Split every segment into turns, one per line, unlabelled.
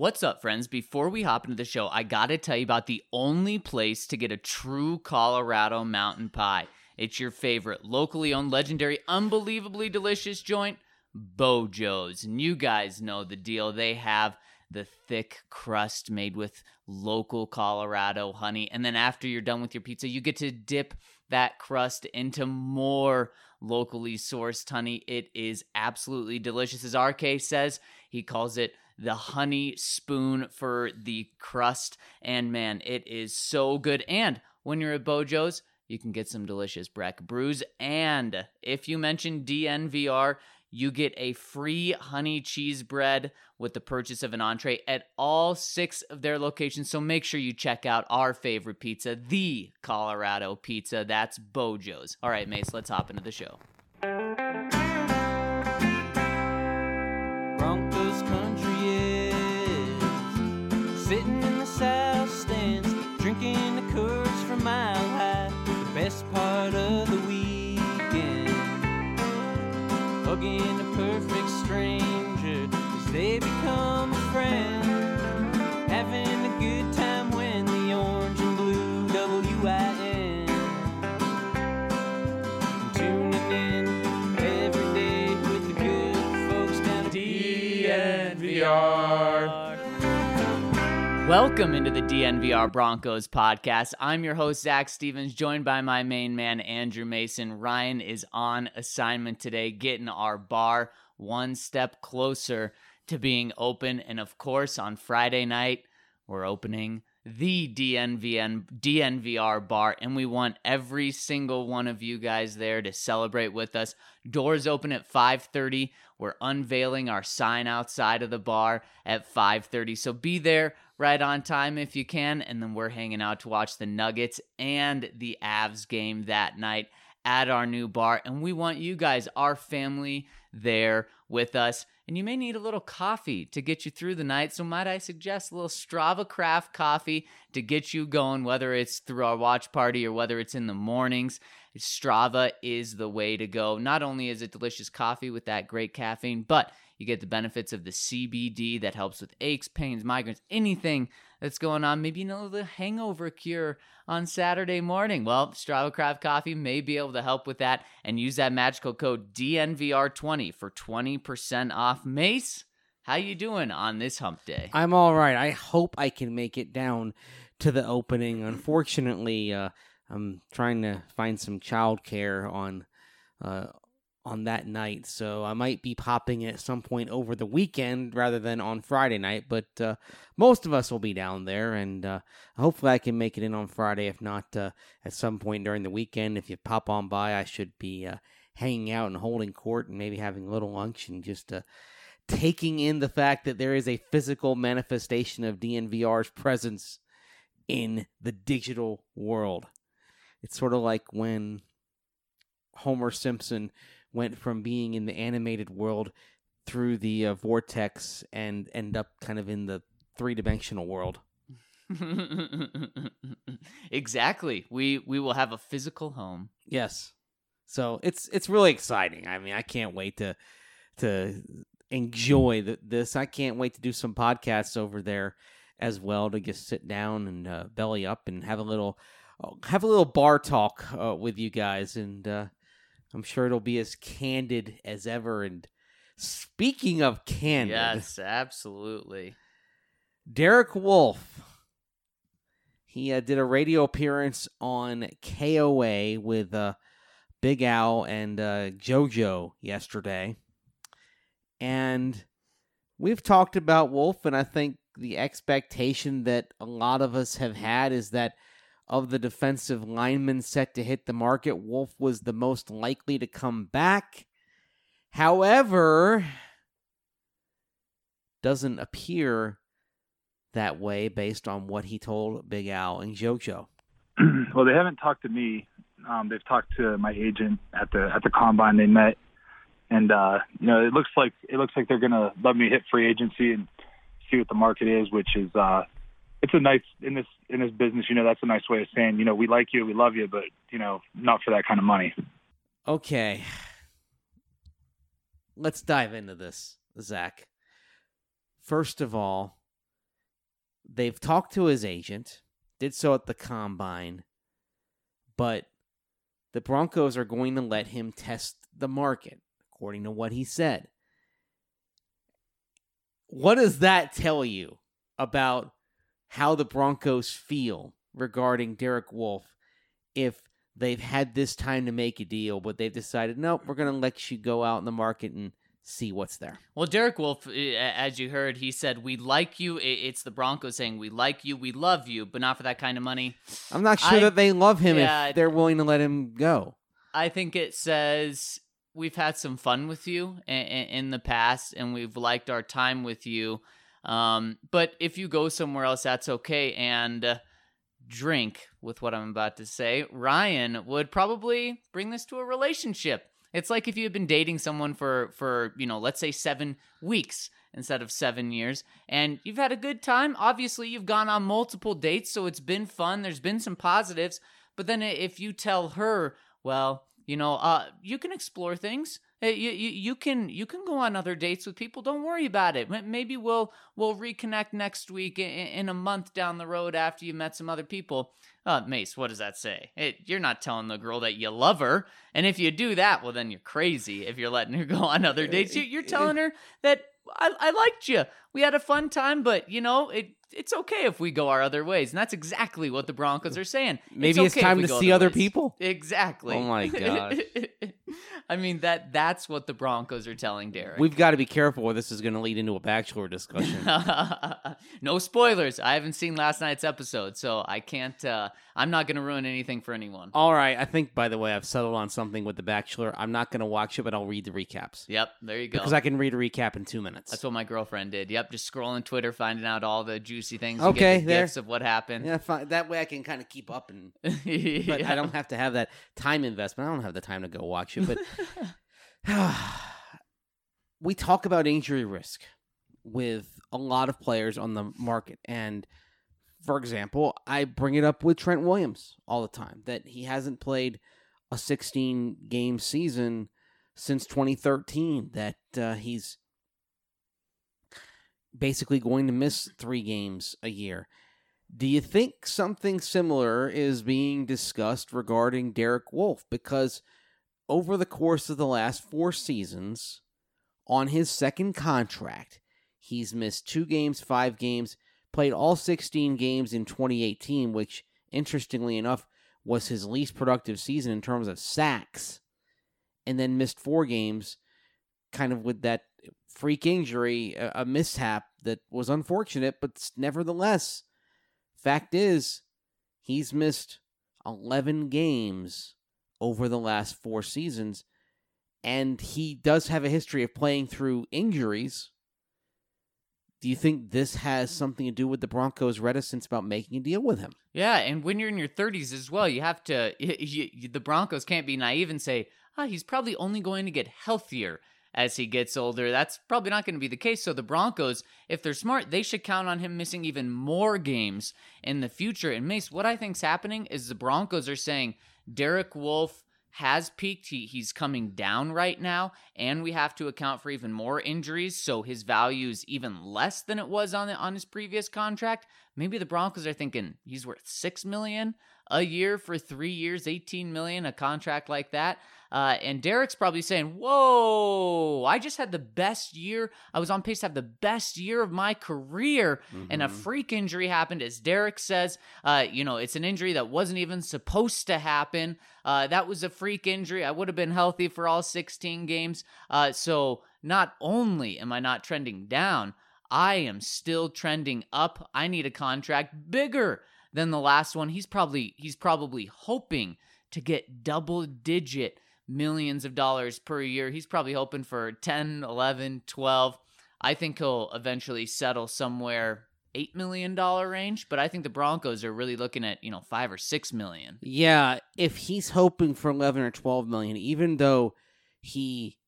What's up, friends? Before we hop into the show, I gotta tell you about the only place to get a true Colorado mountain pie. It's your favorite, locally owned, legendary, unbelievably delicious joint, Beau Jo's. And you guys know the deal. They have the thick crust made with local Colorado honey. And then after you're done with your pizza, you get to dip that crust into more locally sourced honey. It is absolutely delicious. As RK says, he calls it the honey spoon for the crust. And man, it is so good. And when you're at Beau Jo's, you can get some delicious Breck brews. And if you mention DNVR, you get a free honey cheese bread with the purchase of an entree at all six of their locations. So make sure you check out our favorite pizza, the Colorado Pizza. That's Beau Jo's. All right, Mace, let's hop into the show.
Sitting
Welcome into the DNVR Broncos podcast. I'm your host, Zac Stevens, joined by my main man, Andrew Mason. Ryan is on assignment today, getting our bar one step closer to being open. And of course, on Friday night, we're opening the DNVN DNVR bar, and we want every single one of you guys there to celebrate with us. Doors open at 5:30. We're unveiling our sign outside of the bar at 5:30. So be there right on time if you can, and then we're hanging out to watch the Nuggets and the Avs game that night at our new bar. And we want you guys, our family, there with us. And you may need a little coffee to get you through the night. So, might I suggest a little Strava Craft coffee to get you going, whether it's through our watch party or whether it's in the mornings? Strava is the way to go. Not only is it delicious coffee with that great caffeine, but you get the benefits of the CBD that helps with aches, pains, migraines, anything that's going on. Maybe you know the hangover cure on Saturday morning. Well, Strava Craft Coffee may be able to help with that and use that magical code DNVR20 for 20% off. Mace, how you doing on this hump day?
I'm all right. I hope I can make it down to the opening. Unfortunately, uh, I'm trying to find some childcare on uh, on that night, so I might be popping at some point over the weekend rather than on Friday night. But uh, most of us will be down there, and uh, hopefully I can make it in on Friday. If not, uh, at some point during the weekend, if you pop on by, I should be uh, hanging out and holding court and maybe having a little lunch and just uh, taking in the fact that there is a physical manifestation of DNVR's presence in the digital world. It's sort of like when Homer Simpson went from being in the animated world through the uh, vortex and end up kind of in the three dimensional world.
exactly. We we will have a physical home.
Yes. So it's it's really exciting. I mean, I can't wait to to enjoy the, this. I can't wait to do some podcasts over there as well to just sit down and uh, belly up and have a little have a little bar talk uh, with you guys and uh, I'm sure it'll be as candid as ever. And speaking of candid,
Yes, absolutely.
Derek Wolfe. He uh, did a radio appearance on KOA with uh, Big Al and uh, JoJo yesterday. And we've talked about Wolfe, and I think the expectation that a lot of us have had is that of the defensive linemen set to hit the market, Wolfe was the most likely to come back. However, doesn't appear that way based on what he told Big Al and JoJo.
well, they haven't talked to me. Um, they've talked to my agent at the at the combine. They met, and uh, you know, it looks like it looks like they're gonna let me hit free agency and see what the market is, which is uh, it's a nice in this in this business. You know, that's a nice way of saying you know we like you, we love you, but you know, not for that kind of money.
Okay, let's dive into this, Zac. First of all, they've talked to his agent, did so at the combine, but the Broncos are going to let him test the market, according to what he said. What does that tell you about how the Broncos feel regarding Derek Wolfe if they've had this time to make a deal, but they've decided, nope, we're going to let you go out in the market and see what's there.
Well, Derek Wolfe, eh, as you heard, he said, "We like you." It's the Broncos saying, "We like you, we love you, but not for that kind of money."
I'm not sure
I-
that they love him
yeah,
if they're willing to let him go.
I think it says we've had some fun with you in, in the past, and we've liked our time with you. Um, but if you go somewhere else, that's okay. And uh, drink with what I'm about to say. Ryan would probably bring this to a relationship. It's like if you had been dating someone for for you know, let's say seven weeks instead of seven years, and you've had a good time. Obviously, you've gone on multiple dates, so it's been fun. There's been some positives. But then if you tell her, well, you know, uh, you can explore things. Uh, You, you, you can you can go on other dates with people. Don't worry about it. Maybe we'll we'll reconnect next week in, in a month down the road after you met some other people. Uh, Mace, what does that say? It, you're not telling the girl that you love her, and if you do that, well, then you're crazy. If you're letting her go on other dates, you, you're telling her that I, I liked you. We had a fun time, but you know it. It's okay if we go our other ways, and that's exactly what the Broncos are saying.
Maybe it's
okay if
time to
go
see other
ways.
people.
Exactly.
Oh my gosh.
I mean that that's what the Broncos are telling Derek.
We've got to be careful or this is going to lead into a bachelor discussion.
no spoilers. I haven't seen last night's episode, so I can't uh I'm not going to ruin anything for anyone.
All right, I think by the way I've settled on something with the Bachelor. I'm not going to watch it, but I'll read the recaps
Yep, there you go.
because I can read a recap in two minutes.
that's what my girlfriend did. Yep, just scrolling Twitter, finding out all the juicy things.
Okay,
you the
there.
of what happened.
yeah, fine. That way I can kind of keep up and but
Yeah.
I don't have to have that time investment. I don't have the time to go watch it. But we talk about injury risk with a lot of players on the market. And for example, I bring it up with Trent Williams all the time that he hasn't played a 16 game season since 2013, that uh, he's basically going to miss three games a year. Do you think something similar is being discussed regarding Derek Wolfe? Because over the course of the last four seasons, on his second contract, he's missed two games, five games, played all 16 games in 2018, which, interestingly enough, was his least productive season in terms of sacks, and then missed four games, kind of with that freak injury, a, a mishap that was unfortunate, but nevertheless, fact is, he's missed 11 games over the last four seasons, and he does have a history of playing through injuries. Do you think this has something to do with the Broncos' reticence about making a deal with him?
Yeah, and when you're in your 30s as well, you have to. You, you, the Broncos can't be naive and say, "Ah, he's probably only going to get healthier as he gets older." That's probably not going to be the case. So the Broncos, if they're smart, they should count on him missing even more games in the future. And Mace, what I think's happening is the Broncos are saying Derek Wolfe has peaked. He, he's coming down right now, and we have to account for even more injuries, so his value is even less than it was on the, on his previous contract. Maybe the Broncos are thinking he's worth six million a year for three years, eighteen million, a contract like that. Uh, and Derek's probably saying, "Whoa! I just had the best year. I was on pace to have the best year of my career, and a
Mhm.
freak injury happened." As Derek says, uh, you know, it's an injury that wasn't even supposed to happen. Uh, that was a freak injury. I would have been healthy for all 16 games. Uh, so not only am I not trending down, I am still trending up. I need a contract bigger than the last one. He's probably he's probably hoping to get double digit millions of dollars per year. He's probably hoping for 10, 11, 12. I think he'll eventually settle somewhere 8 million dollar range, but I think the Broncos are really looking at, you know, 5 or 6 million.
Yeah, if he's hoping for 11 or 12 million, even though he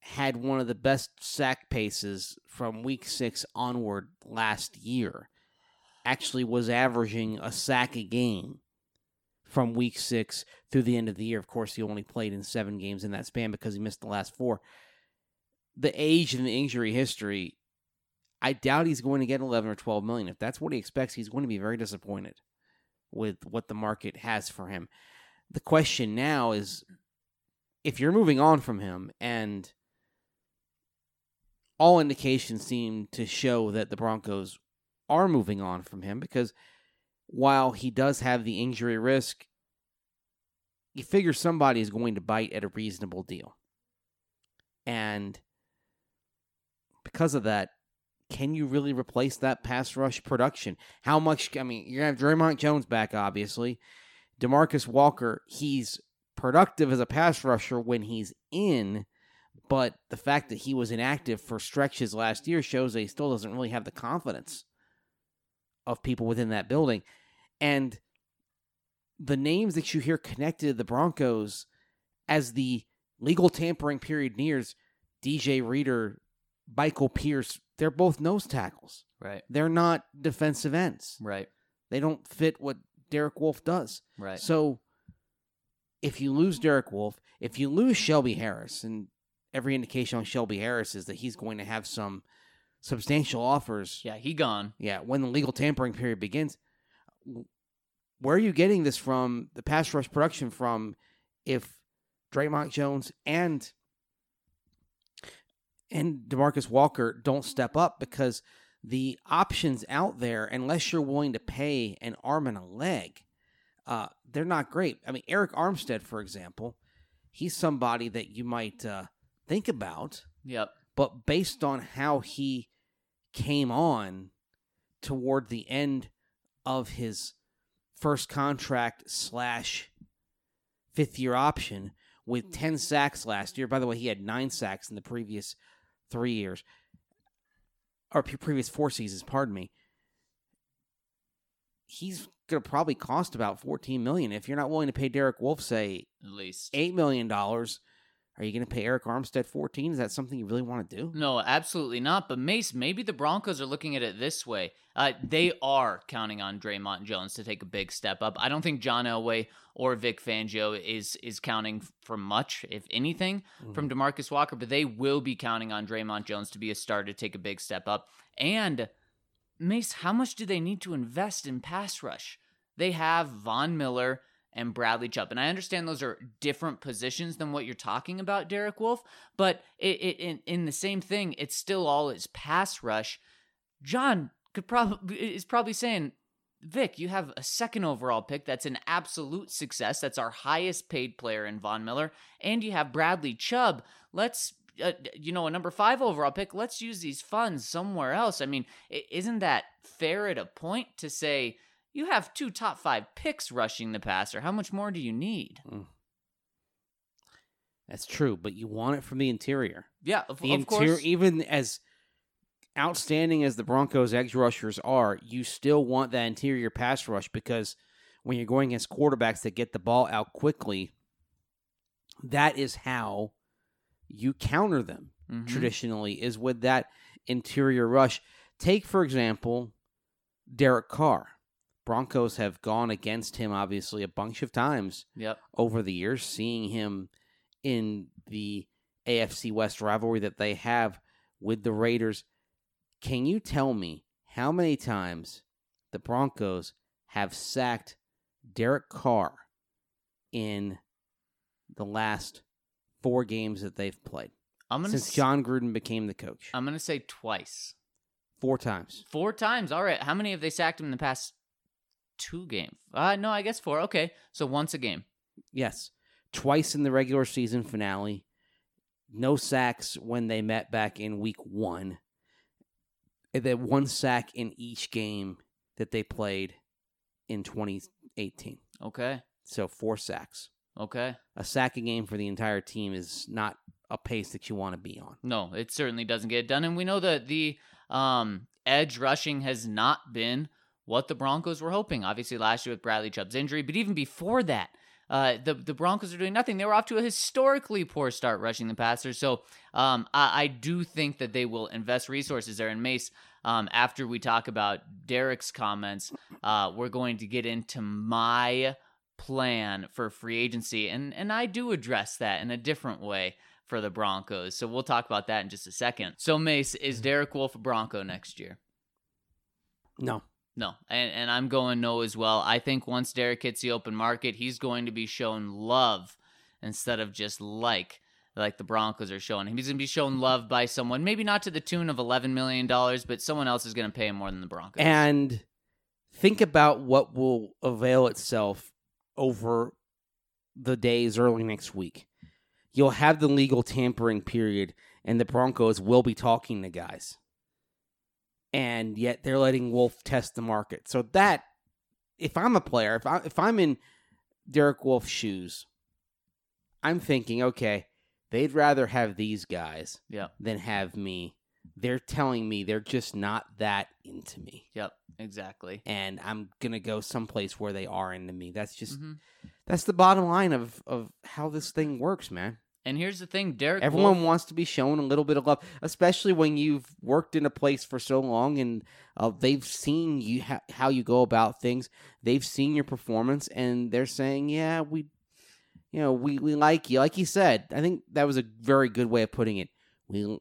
had one of the best sack paces from week six onward last year, actually was averaging a sack a game from week six through the end of the year. Of course, he only played in seven games in that span because he missed the last four. The age and the injury history, I doubt he's going to get 11 or 12 million. If that's what he expects, he's going to be very disappointed with what the market has for him. The question now is if you're moving on from him and all indications seem to show that the Broncos are moving on from him because while he does have the injury risk, you figure somebody is going to bite at a reasonable deal. And because of that, can you really replace that pass rush production? How much? I mean, you're gonna have Dre'Mont Jones back, obviously. DeMarcus Walker, he's productive as a pass rusher when he's in, but the fact that he was inactive for stretches last year shows that he still doesn't really have the confidence of people within that building. And the names that you hear connected to the Broncos as the legal tampering period nears, DJ Reader, Michael Pierce, they're both nose tackles.
Right.
They're not defensive ends.
Right.
They don't fit what Derek Wolfe does.
Right.
So if you lose Derek Wolfe, if you lose Shelby Harris, and every indication on Shelby Harris is that he's going to have some substantial offers.
Yeah, he gone.
Yeah, when the legal tampering period begins, where are you getting this from? The pass rush production from if Dre'Mont Jones and and DeMarcus Walker don't step up because the options out there, unless you're willing to pay an arm and a leg, uh, they're not great. I mean, Arik Armstead, for example, he's somebody that you might uh, think about,
Yep.
but based on how he came on toward the end of his first contract slash fifth year option with hmm. 10 sacks last year. By the way, he had nine sacks in the previous three years, or previous four seasons, pardon me. He's going to probably cost about 14 million. If you're not willing to pay Derek Wolfe, say,
At least.
$8 million, are you going to pay Arik Armstead 14? Is that something you really want to do?
No, absolutely not. But Mace, maybe the Broncos are looking at it this way. Uh, they are counting on Dre'Mont Jones to take a big step up. I don't think John Elway or Vic Fangio is is counting for much, if anything, from DeMarcus Walker. But they will be counting on Dre'Mont Jones to be a starter, to take a big step up. And Mace, how much do they need to invest in pass rush? They have Von Miller and Bradley Chubb. And I understand those are different positions than what you're talking about, Derek Wolfe, but it, it in, in the same thing, it's still all is pass rush. John could probably is probably saying, Vic, you have a second overall pick. That's an absolute success. That's our highest paid player in Von Miller, and you have Bradley Chubb. Let's uh, you know, a number five overall pick. Let's use these funds somewhere else. I mean, isn't that fair at a point to say you have two top five picks rushing the passer? How much more do you need?
That's true, but you want it from the interior.
Yeah, of,
The
of
interior,
course.
even as outstanding as the Broncos' edge rushers are, you still want that interior pass rush because when you're going against quarterbacks that get the ball out quickly, that is how you counter them
Mhm.
traditionally is with that interior rush. Take, for example, Derek Carr. Broncos have gone against him, obviously, a bunch of times
Yep.
over the years, seeing him in the AFC West rivalry that they have with the Raiders. Can you tell me how many times the Broncos have sacked Derek Carr in the last four games that they've played
I'm gonna
since Jon Gruden became the coach?
I'm gonna say twice.
Four times.
Four times. All right. How many have they sacked him in the past two games? Uh no, I guess four. Okay. So once a game.
Yes. Twice in the regular season finale. No sacks when they met back in week one. And then one sack in each game that they played in 2018.
Okay.
So four sacks.
Okay.
A sack a game for the entire team is not a pace that you want to be on.
No, it certainly doesn't get it done. And we know that the um, edge rushing has not been what the Broncos were hoping. Obviously, last year with Bradley Chubb's injury, but even before that, uh, the the Broncos are doing nothing. They were off to a historically poor start rushing the passer. So um, I, I do think that they will invest resources there. And Mace, um, after we talk about Derek's comments, uh, we're going to get into my plan for free agency, and and I do address that in a different way for the Broncos. So we'll talk about that in just a second. So Mace, is Derek Wolfe a Bronco next year?
No.
No, and and I'm going no as well. I think once Derek hits the open market, he's going to be shown love instead of just like like the Broncos are showing him. He's going to be shown mm-hmm. love by someone, maybe not to the tune of 11 million dollars, but someone else is going to pay him more than the Broncos.
And think about what will avail itself over the days early next week. You'll have the legal tampering period, and the Broncos will be talking to guys. And yet they're letting Wolfe test the market. So that, if I'm a player, if I if I'm in Derek Wolfe's shoes, I'm thinking, okay, they'd rather have these guys
Yep.
than have me. They're telling me they're just not that into me
Yep, exactly.
and I'm gonna go someplace where they are into me. That's just
Mhm.
that's the bottom line of of how this thing works, man.
And here's the thing, Derek
Everyone
Wolfe,
wants to be shown a little bit of love, especially when you've worked in a place for so long and uh, they've seen you ha- how you go about things. They've seen your performance, and they're saying, "Yeah, we, you know, we we like you." Like you said, I think that was a very good way of putting it. We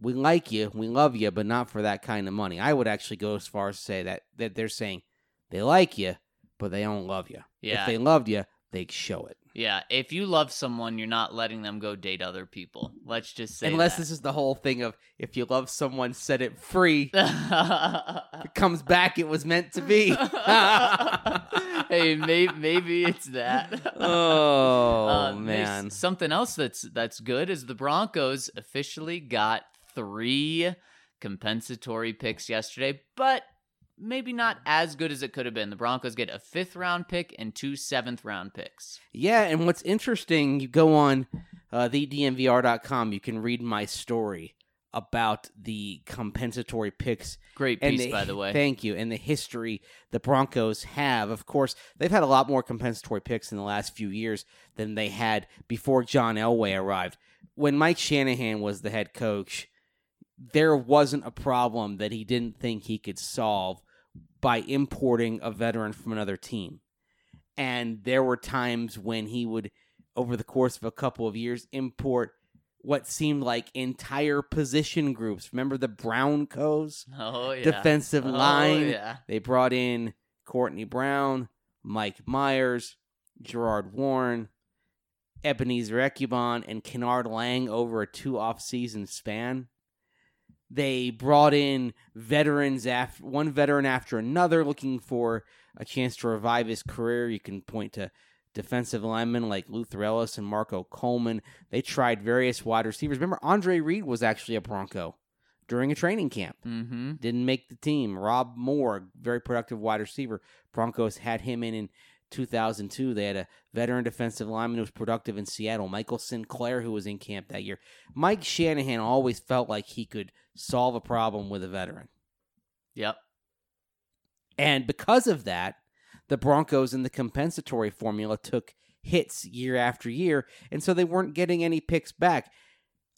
we like you, we love you, but not for that kind of money. I would actually go as far as to say that that they're saying they like you, but they don't love you.
Yeah.
If they loved you, they'd show it.
Yeah, if you love someone, you're not letting them go date other people. Let's just say
Unless
that.
this is the whole thing of if you love someone, set it free. it comes back, it was meant to be.
hey, maybe maybe it's that.
oh
Uh,
man.
something else that's that's good is the Broncos officially got three compensatory picks yesterday, but maybe not as good as it could have been. The Broncos get a fifth round pick and two seventh round picks.
Yeah, and what's interesting, you go on uh, thednvr.com, you can read my story about the compensatory picks
Great piece, by the way.
Thank you. And the history the Broncos have. Of course, they've had a lot more compensatory picks in the last few years than they had before John Elway arrived. When Mike Shanahan was the head coach, there wasn't a problem that he didn't think he could solve by importing a veteran from another team. And there were times when he would, over the course of a couple of years, import what seemed like entire position groups. Remember the Broncos?
oh yeah.
defensive
Oh,
line.
yeah.
They brought in Courtney Brown, Mike Myers, Gerard Warren, Ebenezer Ekuban, and Kennard Lang over a two off-season span. They brought in veterans after one veteran after another, looking for a chance to revive his career. You can point to defensive linemen like Luther Ellis and Marco Coleman. They tried various wide receivers. Remember, Andre Reed was actually a Bronco during a training camp
Mm-hmm.
didn't make the team. Rob Moore, very productive wide receiver. Broncos had him in in 2002. They had a veteran defensive lineman who was productive in Seattle, Michael Sinclair, who was in camp that year. Mike Shanahan always felt like he could solve a problem with a veteran.
Yep.
And because of that, the Broncos in the compensatory formula took hits year after year, and so they weren't getting any picks back.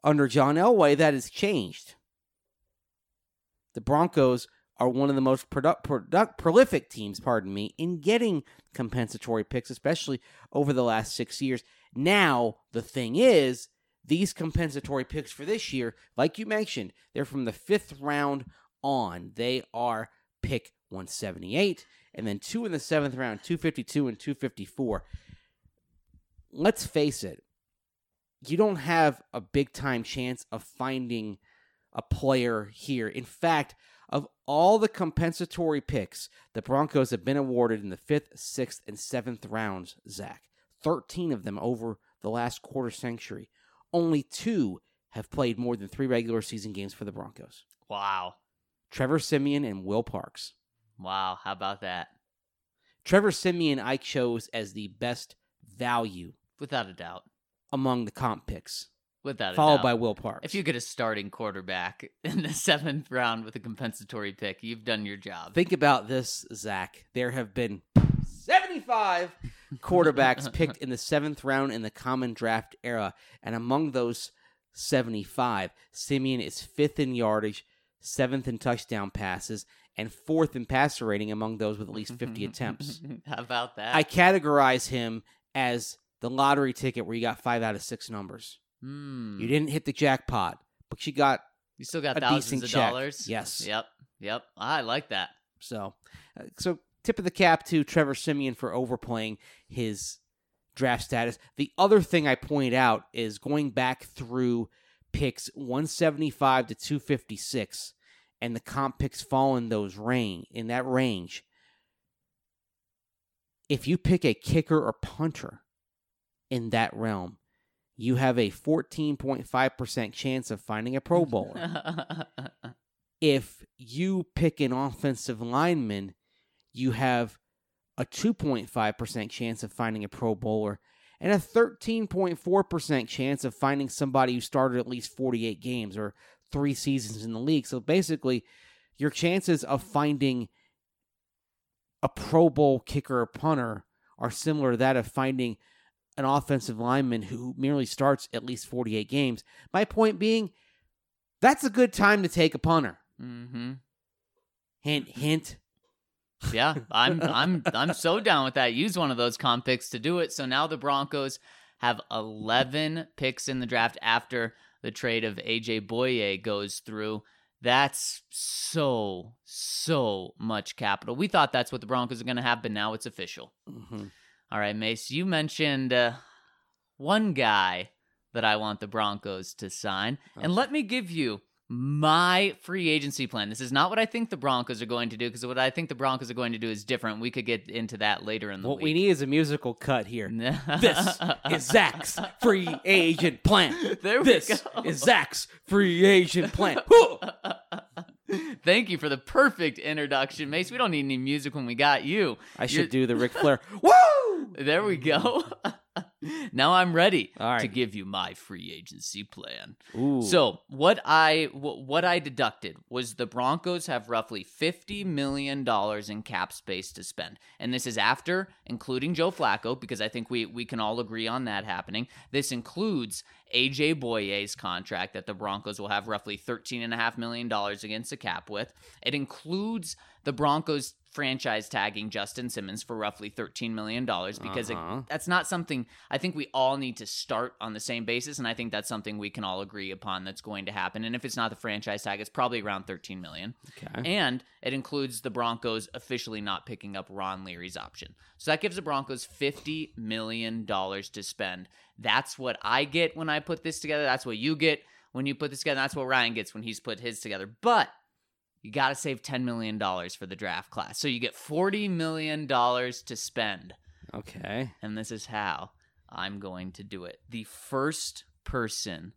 Under John Elway, that has changed. The Broncos are one of the most product, product, prolific teams, pardon me, in getting compensatory picks, especially over the last six years. Now, the thing is, these compensatory picks for this year, like you mentioned, they're from the fifth round on. They are pick 178, and then two in the seventh round, 252 and 254. Let's face it, you don't have a big time chance of finding a player here. In fact, of all the compensatory picks the Broncos have been awarded in the fifth, sixth, and seventh rounds, Zac, 13 of them over the last quarter century. Only two have played more than three regular season games for the Broncos
Wow.
Trevor Siemian and Will Parks.
Wow. How about that?
Trevor Siemian I chose as the best value
Without a doubt.
among the comp picks,
Without a
followed
doubt.
by Will Parks.
If you get a starting quarterback in the seventh round with a compensatory pick, you've done your job.
Think about this, Zac. There have been 75 quarterbacks picked in the seventh round in the common draft era. And among those 75, Siemian is fifth in yardage, seventh in touchdown passes, and fourth in passer rating among those with at least 50 attempts.
How about that?
I categorize him as the lottery ticket where you got five out of six numbers.
Hmm.
You didn't hit the jackpot, but you got
You still got
a
thousands of
check.
dollars.
Yes.
Yep. Yep. I like that.
So, uh, so tip of the cap to Trevor Siemian for overplaying his draft status. The other thing I point out is going back through picks 175 to 256 and the comp picks fall in those range in that range. If you pick a kicker or punter in that realm, you have a 14.5% chance of finding a Pro Bowler if you pick an offensive lineman, you have a 2.5% chance of finding a Pro Bowler and a 13.4% chance of finding somebody who started at least 48 games or three seasons in the league. So basically, your chances of finding a Pro Bowl kicker or punter are similar to that of finding an offensive lineman who merely starts at least 48 games. My point being, that's a good time to take a punter.
mm-hmm.
Hint, hint.
Yeah, I'm I'm I'm so down with that. Use one of those comp picks to do it. So now the Broncos have 11 picks in the draft after the trade of AJ Bouye goes through. That's so so much capital. We thought that's what the Broncos are going to have, but now it's official.
hmm
All right, Mace, you mentioned uh, one guy that I want the Broncos to sign. And let me give you my free agency plan. This is not what I think the Broncos are going to do because what I think the Broncos are going to do is different. We could get into that later in the
What
week.
we need is a musical cut here.
this
is Zac's free agent plan.
There we
This
go.
is Zac's free agent plan.
Thank you for the perfect introduction, Mace. We don't need any music when we got you.
I
You're-
should do the Ric Flair. Woo!
There we go. now I'm ready
right.
to give you my free agency plan.
Ooh.
So what I what I deducted was the Broncos have roughly fifty million dollars in cap space to spend, and this is after including Joe Flacco because I think we we can all agree on that happening. This includes AJ Bouye's contract that the Broncos will have roughly thirteen and a half million dollars against the cap with. It includes the Broncos franchise tagging Justin Simmons for roughly thirteen million dollars because
Uh-huh.
that's not something I think we all need to start on the same basis, and I think that's something we can all agree upon that's going to happen. And if it's not the franchise tag, it's probably around 13 million.
okay.
And it includes the Broncos officially not picking up Ron Leary's option. So that gives the Broncos $50 million to spend. That's what I get when I put this together. That's what you get when you put this together. That's what Ryan gets when he's put his together. But you got to save $10 million for the draft class. So you get $40 million to spend.
Okay.
And this is how I'm going to do it. The first person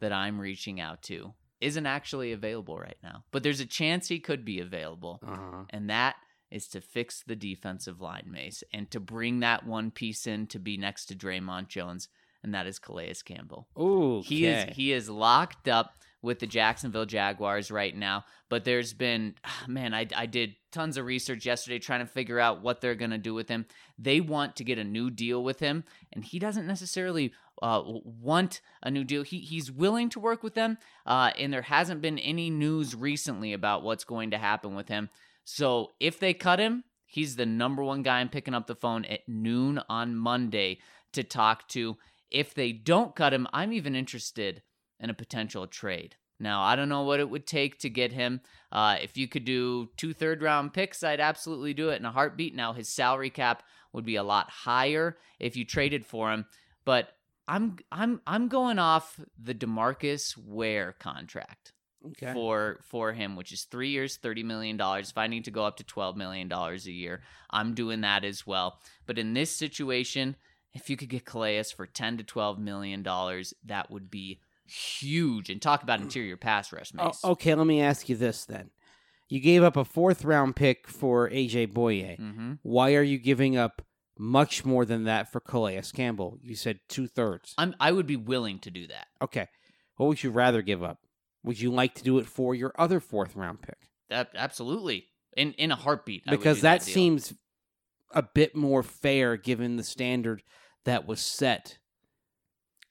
that I'm reaching out to isn't actually available right now, but there's a chance he could be available.
Uh-huh.
And that is to fix the defensive line, Mace, and to bring that one piece in to be next to Dre'Mont Jones, and that is Calais Campbell.
Ooh.
He is he is locked up with the Jacksonville Jaguars right now. But there's been man, I I did tons of research yesterday trying to figure out what they're gonna do with him. They want to get a new deal with him, and he doesn't necessarily uh, want a new deal. He he's willing to work with them, uh, and there hasn't been any news recently about what's going to happen with him. So if they cut him, he's the number one guy I'm picking up the phone at noon on Monday to talk to. If they don't cut him, I'm even interested in a potential trade. Now, I don't know what it would take to get him. Uh, if you could do two third round picks, I'd absolutely do it in a heartbeat. Now, his salary cap would be a lot higher if you traded for him, but I'm I'm I'm going off the DeMarcus Ware contract
Okay.
for for him, which is three years, thirty million dollars. If I need to go up to twelve million dollars a year, I'm doing that as well. But in this situation, if you could get Calais for ten to twelve million dollars, that would be huge. And talk about interior pass rush,
Oh, okay, let me ask you this then. You gave up a fourth round pick for AJ Bouye.
hmm
Why are you giving up much more than that for Calais Campbell? You said two thirds.
I'm I would be willing to do that.
Okay. What would you rather give up? Would you like to do it for your other fourth round pick?
That absolutely in in a heartbeat. I would
Because that,
deal.
seems a bit more fair given the standard that was set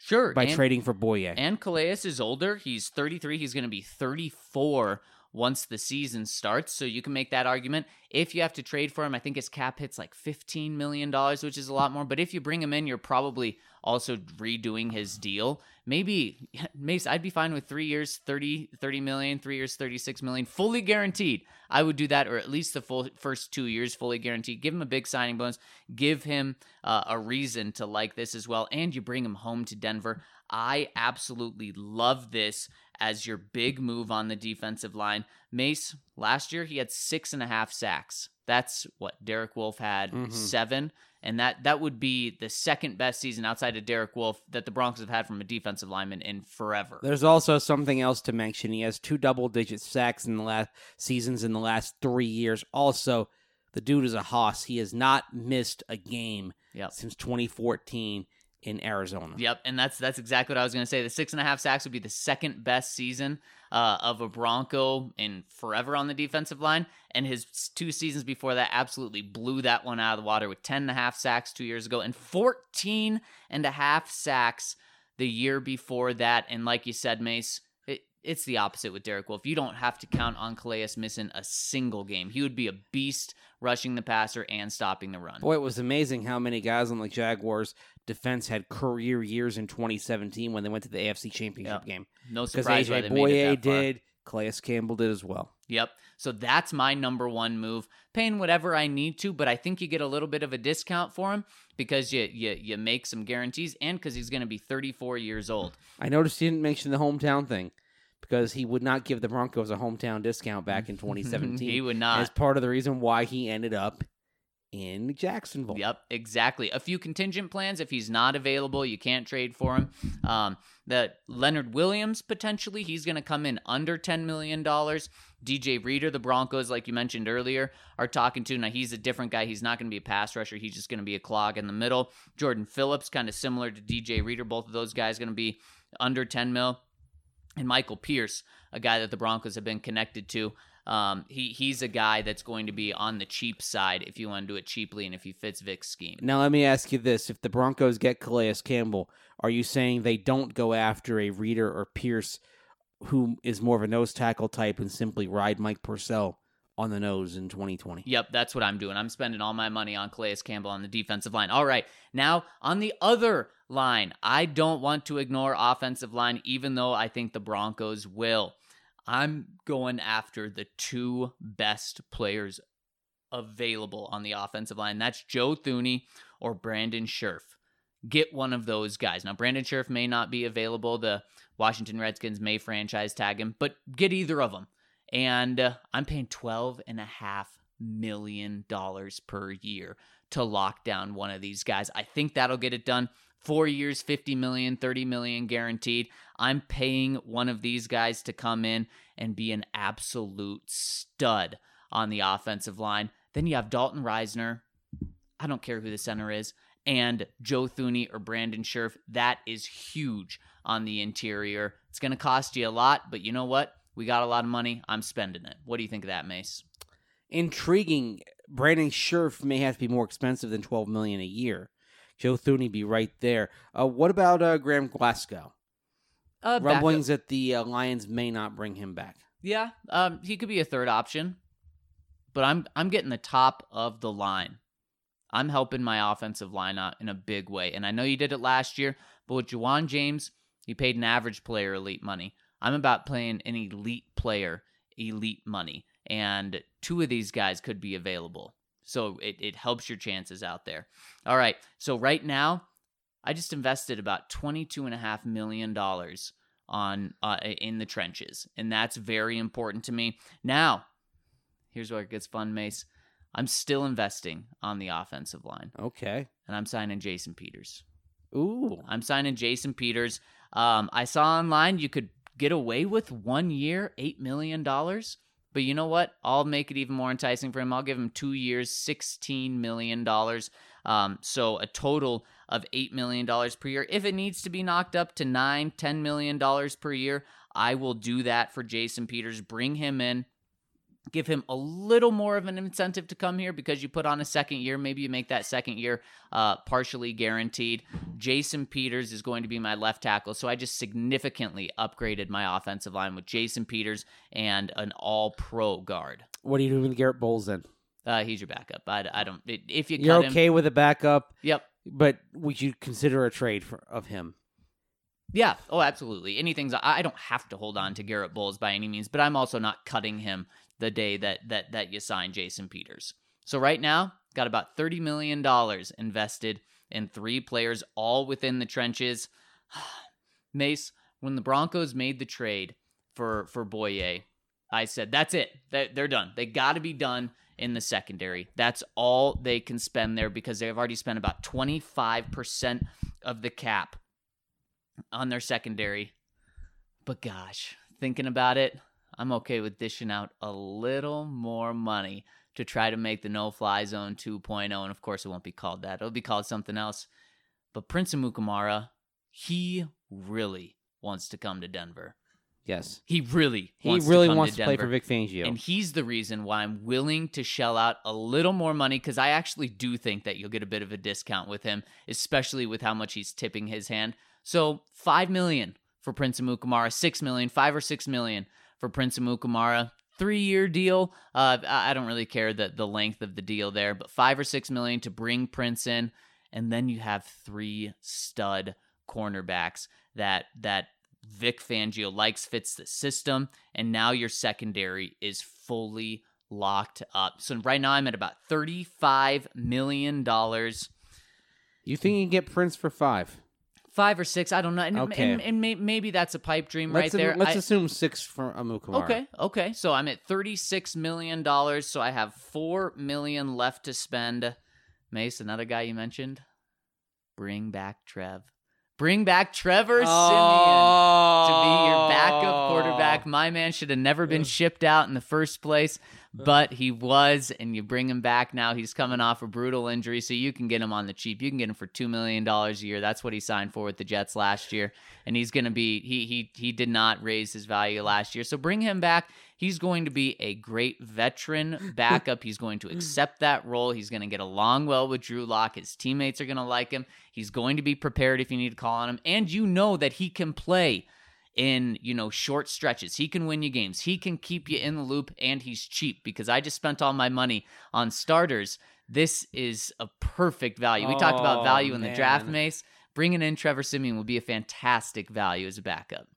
sure
by
and-
trading for Bouye.
And Calais is older. He's 33. He's going to be 34 once the season starts. So you can make that argument. If you have to trade for him, I think his cap hits like $15 million, which is a lot more. But if you bring him in, you're probably also redoing his deal. Maybe, Mace, I'd be fine with three years, 30, 30 million, three years, 36 million, fully guaranteed. I would do that, or at least the full first two years, fully guaranteed. Give him a big signing bonus, give him uh, a reason to like this as well, and you bring him home to Denver. I absolutely love this as your big move on the defensive line. Mace, last year he had six and a half sacks. That's what Derek Wolfe had
Mhm.
seven. And that that would be the second best season outside of Derek Wolfe that the Broncos have had from a defensive lineman in forever.
There's also something else to mention. He has two double digit sacks in the last seasons in the last three years. Also, the dude is a hoss. He has not missed a game
Yep.
since 2014 in Arizona.
Yep, and that's that's exactly what I was going to say. The six and a half sacks would be the second best season uh, of a Bronco in forever on the defensive line, and his two seasons before that absolutely blew that one out of the water with 10 and a half sacks two years ago and 14 and a half sacks the year before that. And like you said, Mace, it's the opposite with Derek Wolfe. You don't have to count on Calais missing a single game. He would be a beast rushing the passer and stopping the run.
Boy, it was amazing how many guys on the Jaguars defense had career years in 2017 when they went to the AFC Championship
Yep.
game.
No surprise why
AJ
they made it Bouye
did, Calais Campbell did as well.
Yep. So that's my number one move. Paying whatever I need to, but I think you get a little bit of a discount for him because you you, you make some guarantees and because he's going to be 34 years old.
I noticed you didn't mention the hometown thing because he would not give the Broncos a hometown discount back in 2017.
he would not.
as part of the reason why he ended up in Jacksonville.
Yep, exactly. A few contingent plans. If he's not available, you can't trade for him. Um, that Leonard Williams potentially he's going to come in under ten million dollars. DJ Reader, the Broncos, like you mentioned earlier, are talking to. Now he's a different guy. He's not going to be a pass rusher. He's just going to be a clog in the middle. Jordan Phillips, kind of similar to DJ Reader. Both of those guys going to be under ten mil. And Michael Pierce, a guy that the Broncos have been connected to. Um, he he's a guy that's going to be on the cheap side if you want to do it cheaply and if he fits Vic's scheme.
Now let me ask you this: If the Broncos get Calais Campbell, are you saying they don't go after a Reader or Pierce, who is more of a nose tackle type, and simply ride Mike Purcell on the nose in 2020?
Yep, that's what I'm doing. I'm spending all my money on Calais Campbell on the defensive line. All right, now on the other line, I don't want to ignore offensive line, even though I think the Broncos will. I'm going after the two best players available on the offensive line. That's Joe Thuney or Brandon Scherff. Get one of those guys. Now, Brandon Scherff may not be available. The Washington Redskins may franchise tag him, but get either of them. And uh, I'm paying twelve and a half million dollars per year to lock down one of these guys. I think that'll get it done. Four years, 50 million, 30 million guaranteed. I'm paying one of these guys to come in and be an absolute stud on the offensive line. Then you have Dalton Risner. I don't care who the center is. And Joe Thuney or Brandon Scherff. That is huge on the interior. It's going to cost you a lot, but you know what? We got a lot of money. I'm spending it. What do you think of that, Mace?
Intriguing. Brandon Scherff may have to be more expensive than 12 million a year. Joe Thuney be right there. Uh, what about uh, Graham Glasgow?
Uh,
Rumblings that the uh, Lions may not bring him back.
Yeah, um, he could be a third option, but I'm I'm getting the top of the line. I'm helping my offensive line out in a big way, and I know you did it last year. But with Ja'Wuan James, you paid an average player elite money. I'm about playing an elite player elite money, and two of these guys could be available, so it it helps your chances out there. All right, so right now, I just invested about twenty two and a half million dollars on uh, in the trenches, and that's very important to me. Now, here's where it gets fun, Mace. I'm still investing on the offensive line,
Okay.
and I'm signing Jason Peters.
Ooh.
I'm signing Jason Peters. Um, I saw online you could get away with one year, eight million dollars. But you know what? I'll make it even more enticing for him. I'll give him two years, sixteen million dollars. Um, so a total of eight million dollars per year. If it needs to be knocked up to nine, ten million dollars per year, I will do that for Jason Peters. Bring him in. Give him a little more of an incentive to come here because you put on a second year. Maybe you make that second year uh, partially guaranteed. Jason Peters is going to be my left tackle, so I just significantly upgraded my offensive line with Jason Peters and an All Pro guard.
What are you doing with Garett Bolles then?
Uh, he's your backup. I, I don't. If you
You're okay
him,
with a backup,
yep.
but would you consider a trade for, of him?
Yeah. Oh, absolutely. Anything's. I I don't have to hold on to Garett Bolles by any means, but I'm also not cutting him the day that that that you sign Jason Peters. So right now, got about thirty million dollars invested in three players, all within the trenches. Mace, when the Broncos made the trade for for Bouye, I said that's it. They- They're done. They got to be done in the secondary. That's all they can spend there because they've already spent about twenty five percent of the cap on their secondary. But gosh, thinking about it, I'm okay with dishing out a little more money to try to make the no fly zone 2.0. And of course, it won't be called that, it'll be called something else. But Prince Amukamara, he really wants to come to Denver.
Yes.
He really
He
wants
really
to
wants
to
to play for Vic Fangio.
And he's the reason why I'm willing to shell out a little more money because I actually do think that you'll get a bit of a discount with him, especially with how much he's tipping his hand. So five million for Prince Amukamara, six million, five or six million for Prince Amukamara. Three year deal. Uh, I don't really care the the length of the deal there, but five or six million to bring Prince in, and then you have three stud cornerbacks that that Vic Fangio likes, fits the system, and now your secondary is fully locked up. So right now I'm at about thirty-five million dollars,
you think you can get Prince for five?
Five or six, I don't know, and,
Okay.
and, and may, maybe that's a pipe dream
Let's
right there.
let's
I-
assume six for Amukamara.
Okay, okay. So I'm at thirty-six million dollars. So I have four million left to spend. Mace, another guy you mentioned. Bring back Trev. Bring back Trevor Siemian to be your backup quarterback. Oh. My man should have never been shipped out in the first place, but he was, and you bring him back now. He's coming off a brutal injury, so you can get him on the cheap. You can get him for two million dollars a year. That's what he signed for with the Jets last year, and he's going to be. He he he did not raise his value last year, so bring him back. He's going to be a great veteran backup. He's going to accept that role. He's going to get along well with Drew Lock. His teammates are going to like him. He's going to be prepared if you need to call on him, and you know that he can play in you know short stretches. He can win you games. He can keep you in the loop, and he's cheap because I just spent all my money on starters. This is a perfect value. We talked about
Oh,
value in the draft. Mace. Bringing in Trevor Siemian would be a fantastic value as a backup.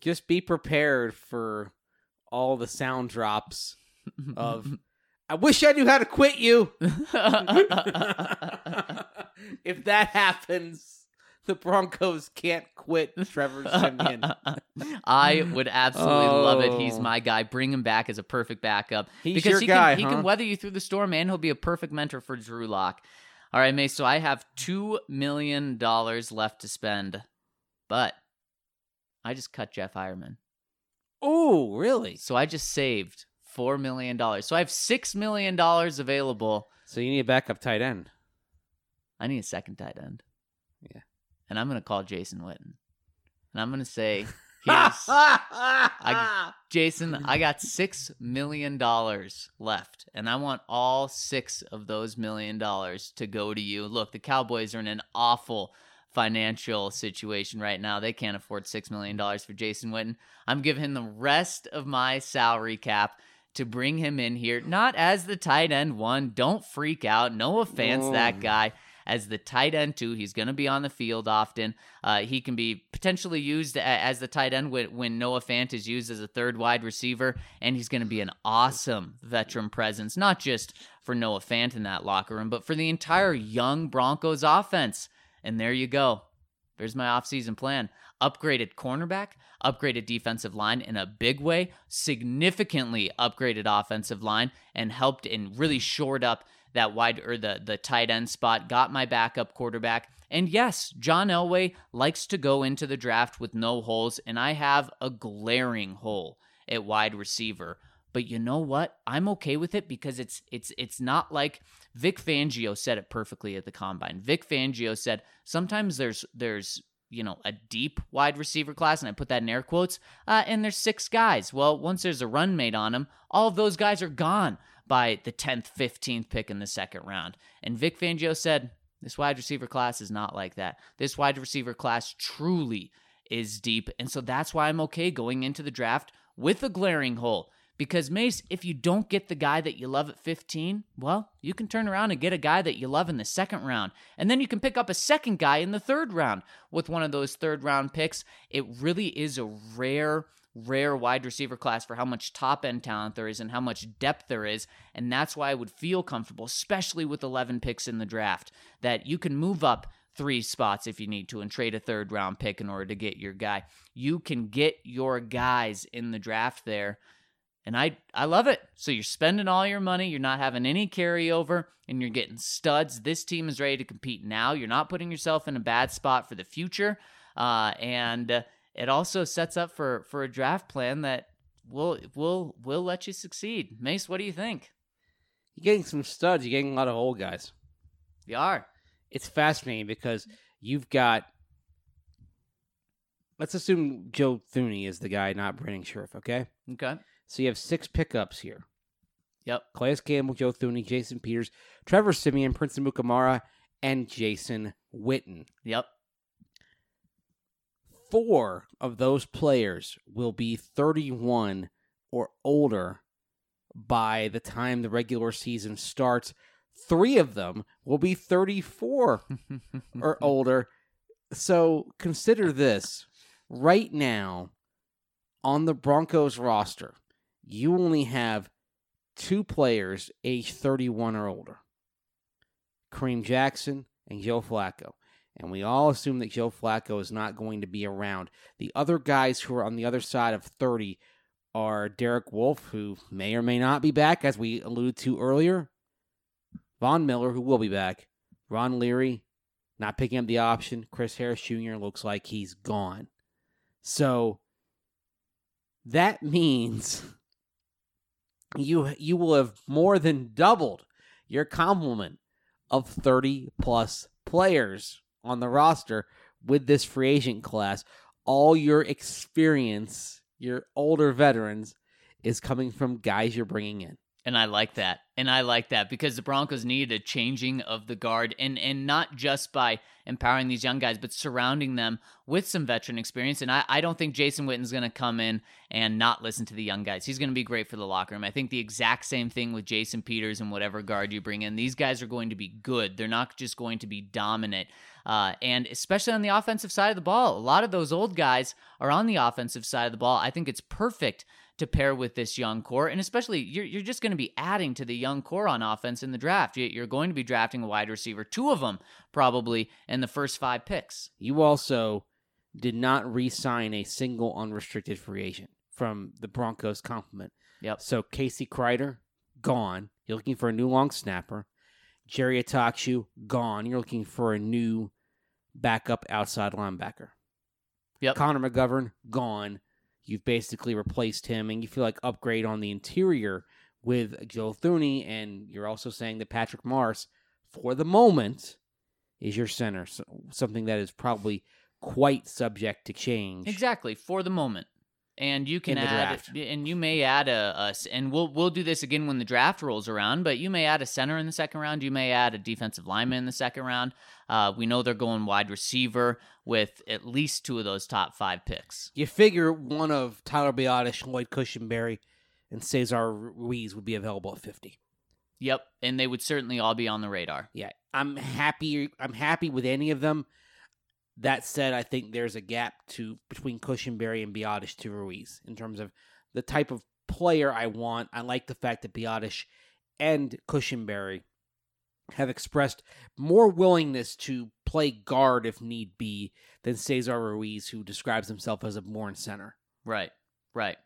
Just be prepared for all the sound drops of I wish I knew how to quit you. if that happens, the Broncos can't quit Trevor Siemian.
I would absolutely love it. He's
Oh.
my guy. Bring him back as a perfect backup
He's
because
your
he
guy,
can he can weather you through the storm, and he'll be a perfect mentor for Drew Lock. All right, Mace. So I have two million dollars left to spend, but I just cut Jeff Heuerman.
Oh, really?
So I just saved four million dollars. So I have six million dollars available.
So you need a backup tight end.
I need a second tight end. And I'm gonna call Jason Witten. And I'm gonna say here's
I,
Jason, I got six million dollars left, and I want all six of those million dollars to go to you. Look, the Cowboys are in an awful financial situation right now. They can't afford six million dollars for Jason Witten. I'm giving him the rest of my salary cap to bring him in here, not as the tight end one. Don't freak out. No offense, that
Oh.
guy. As the tight end too. he's going to be on the field often. Uh, he can be potentially used as the tight end when, when Noah Fant is used as a third wide receiver, and he's going to be an awesome veteran presence, not just for Noah Fant in that locker room, but for the entire young Broncos offense. And there you go. There's my offseason plan. Upgraded cornerback, upgraded defensive line in a big way, significantly upgraded offensive line, and helped and really shored up that wide or the the tight end spot. Got my backup quarterback. And yes, John Elway likes to go into the draft with no holes, and I have a glaring hole at wide receiver. But you know what? I'm okay with it because it's it's it's not like Vic Fangio said it perfectly at the combine. Vic Fangio said sometimes there's there's you know, a deep wide receiver class, and I put that in air quotes, uh, and there's six guys. Well, once there's a run made on them, all of those guys are gone by the 10th, 15th pick in the second round. And Vic Fangio said, this wide receiver class is not like that. This wide receiver class truly is deep. And so that's why I'm okay going into the draft with a glaring hole. Because, Mace, if you don't get the guy that you love at 15, well, you can turn around and get a guy that you love in the second round. And then you can pick up a second guy in the third round with one of those third round picks. It really is a rare, rare wide receiver class for how much top end talent there is and how much depth there is. And that's why I would feel comfortable, especially with 11 picks in the draft, that you can move up three spots if you need to and trade a third round pick in order to get your guy. You can get your guys in the draft there and I I love it. So you're spending all your money, you're not having any carryover, and you're getting studs. This team is ready to compete now. You're not putting yourself in a bad spot for the future, uh, and uh, it also sets up for for a draft plan that will will will let you succeed. Mace, what do you think?
You're getting some studs. You're getting a lot of old guys.
You are.
It's fascinating because you've got. Let's assume Joe Thuney is the guy, not Brandon Scherff. Okay.
Okay.
So you have six pickups here.
Yep.
Calais Campbell, Joe Thuney, Jason Peters, Trevor Siemian, Prince Mukamara, and Jason Witten.
Yep.
Four of those players will be 31 or older by the time the regular season starts. Three of them will be 34 or older. So consider this right now on the Broncos roster, you only have two players age 31 or older Kareem Jackson and Joe Flacco. And we all assume that Joe Flacco is not going to be around. The other guys who are on the other side of 30 are Derek Wolfe, who may or may not be back, as we alluded to earlier. Von Miller, who will be back. Ron Leary, not picking up the option. Chris Harris Jr. looks like he's gone. So that means you you will have more than doubled your complement of 30 plus players on the roster with this free agent class. All your experience, your older veterans, is coming from guys you're bringing in.
And I like that. And I like that because the Broncos needed a changing of the guard and and not just by empowering these young guys, but surrounding them with some veteran experience. And I, I don't think Jason Witten's gonna come in and not listen to the young guys. He's gonna be great for the locker room. I think the exact same thing with Jason Peters and whatever guard you bring in. These guys are going to be good. They're not just going to be dominant. Uh, and especially on the offensive side of the ball, a lot of those old guys are on the offensive side of the ball. I think it's perfect to pair with this young core. And especially, you're, you're just going to be adding to the young core on offense in the draft. You're going to be drafting a wide receiver, two of them probably in the first five picks.
You also did not re sign a single unrestricted free agent from the Broncos complement.
Yep.
So Casey Kreiter, gone. You're looking for a new long snapper. Jerry Attaochu, gone. You're looking for a new backup outside linebacker.
Yep.
Connor McGovern, gone. You've basically replaced him, and you feel like upgrade on the interior with Joe Thuney, and you're also saying that Patrick Morris, for the moment, is your center. So, something that is probably quite subject to change.
Exactly, for the moment. And you can add, and you may add a, a s- and we'll we'll do this again when the draft rolls around. But you may add a center in the second round. You may add a defensive lineman in the second round. Uh, we know they're going wide receiver with at least two of those top five picks.
You figure one of Tyler Biadasz, Lloyd Cushenberry, and Cesar Ruiz would be available at 50.
Yep, and they would certainly all be on the radar.
Yeah, I'm happy. I'm happy with any of them. That said, I think there's a gap to between Cushenberry and Biadasz to Ruiz in terms of the type of player I want. I like the fact that Biadasz and Cushenberry have expressed more willingness to play guard if need be than Cesar Ruiz, who describes himself as a born center.
Right, right,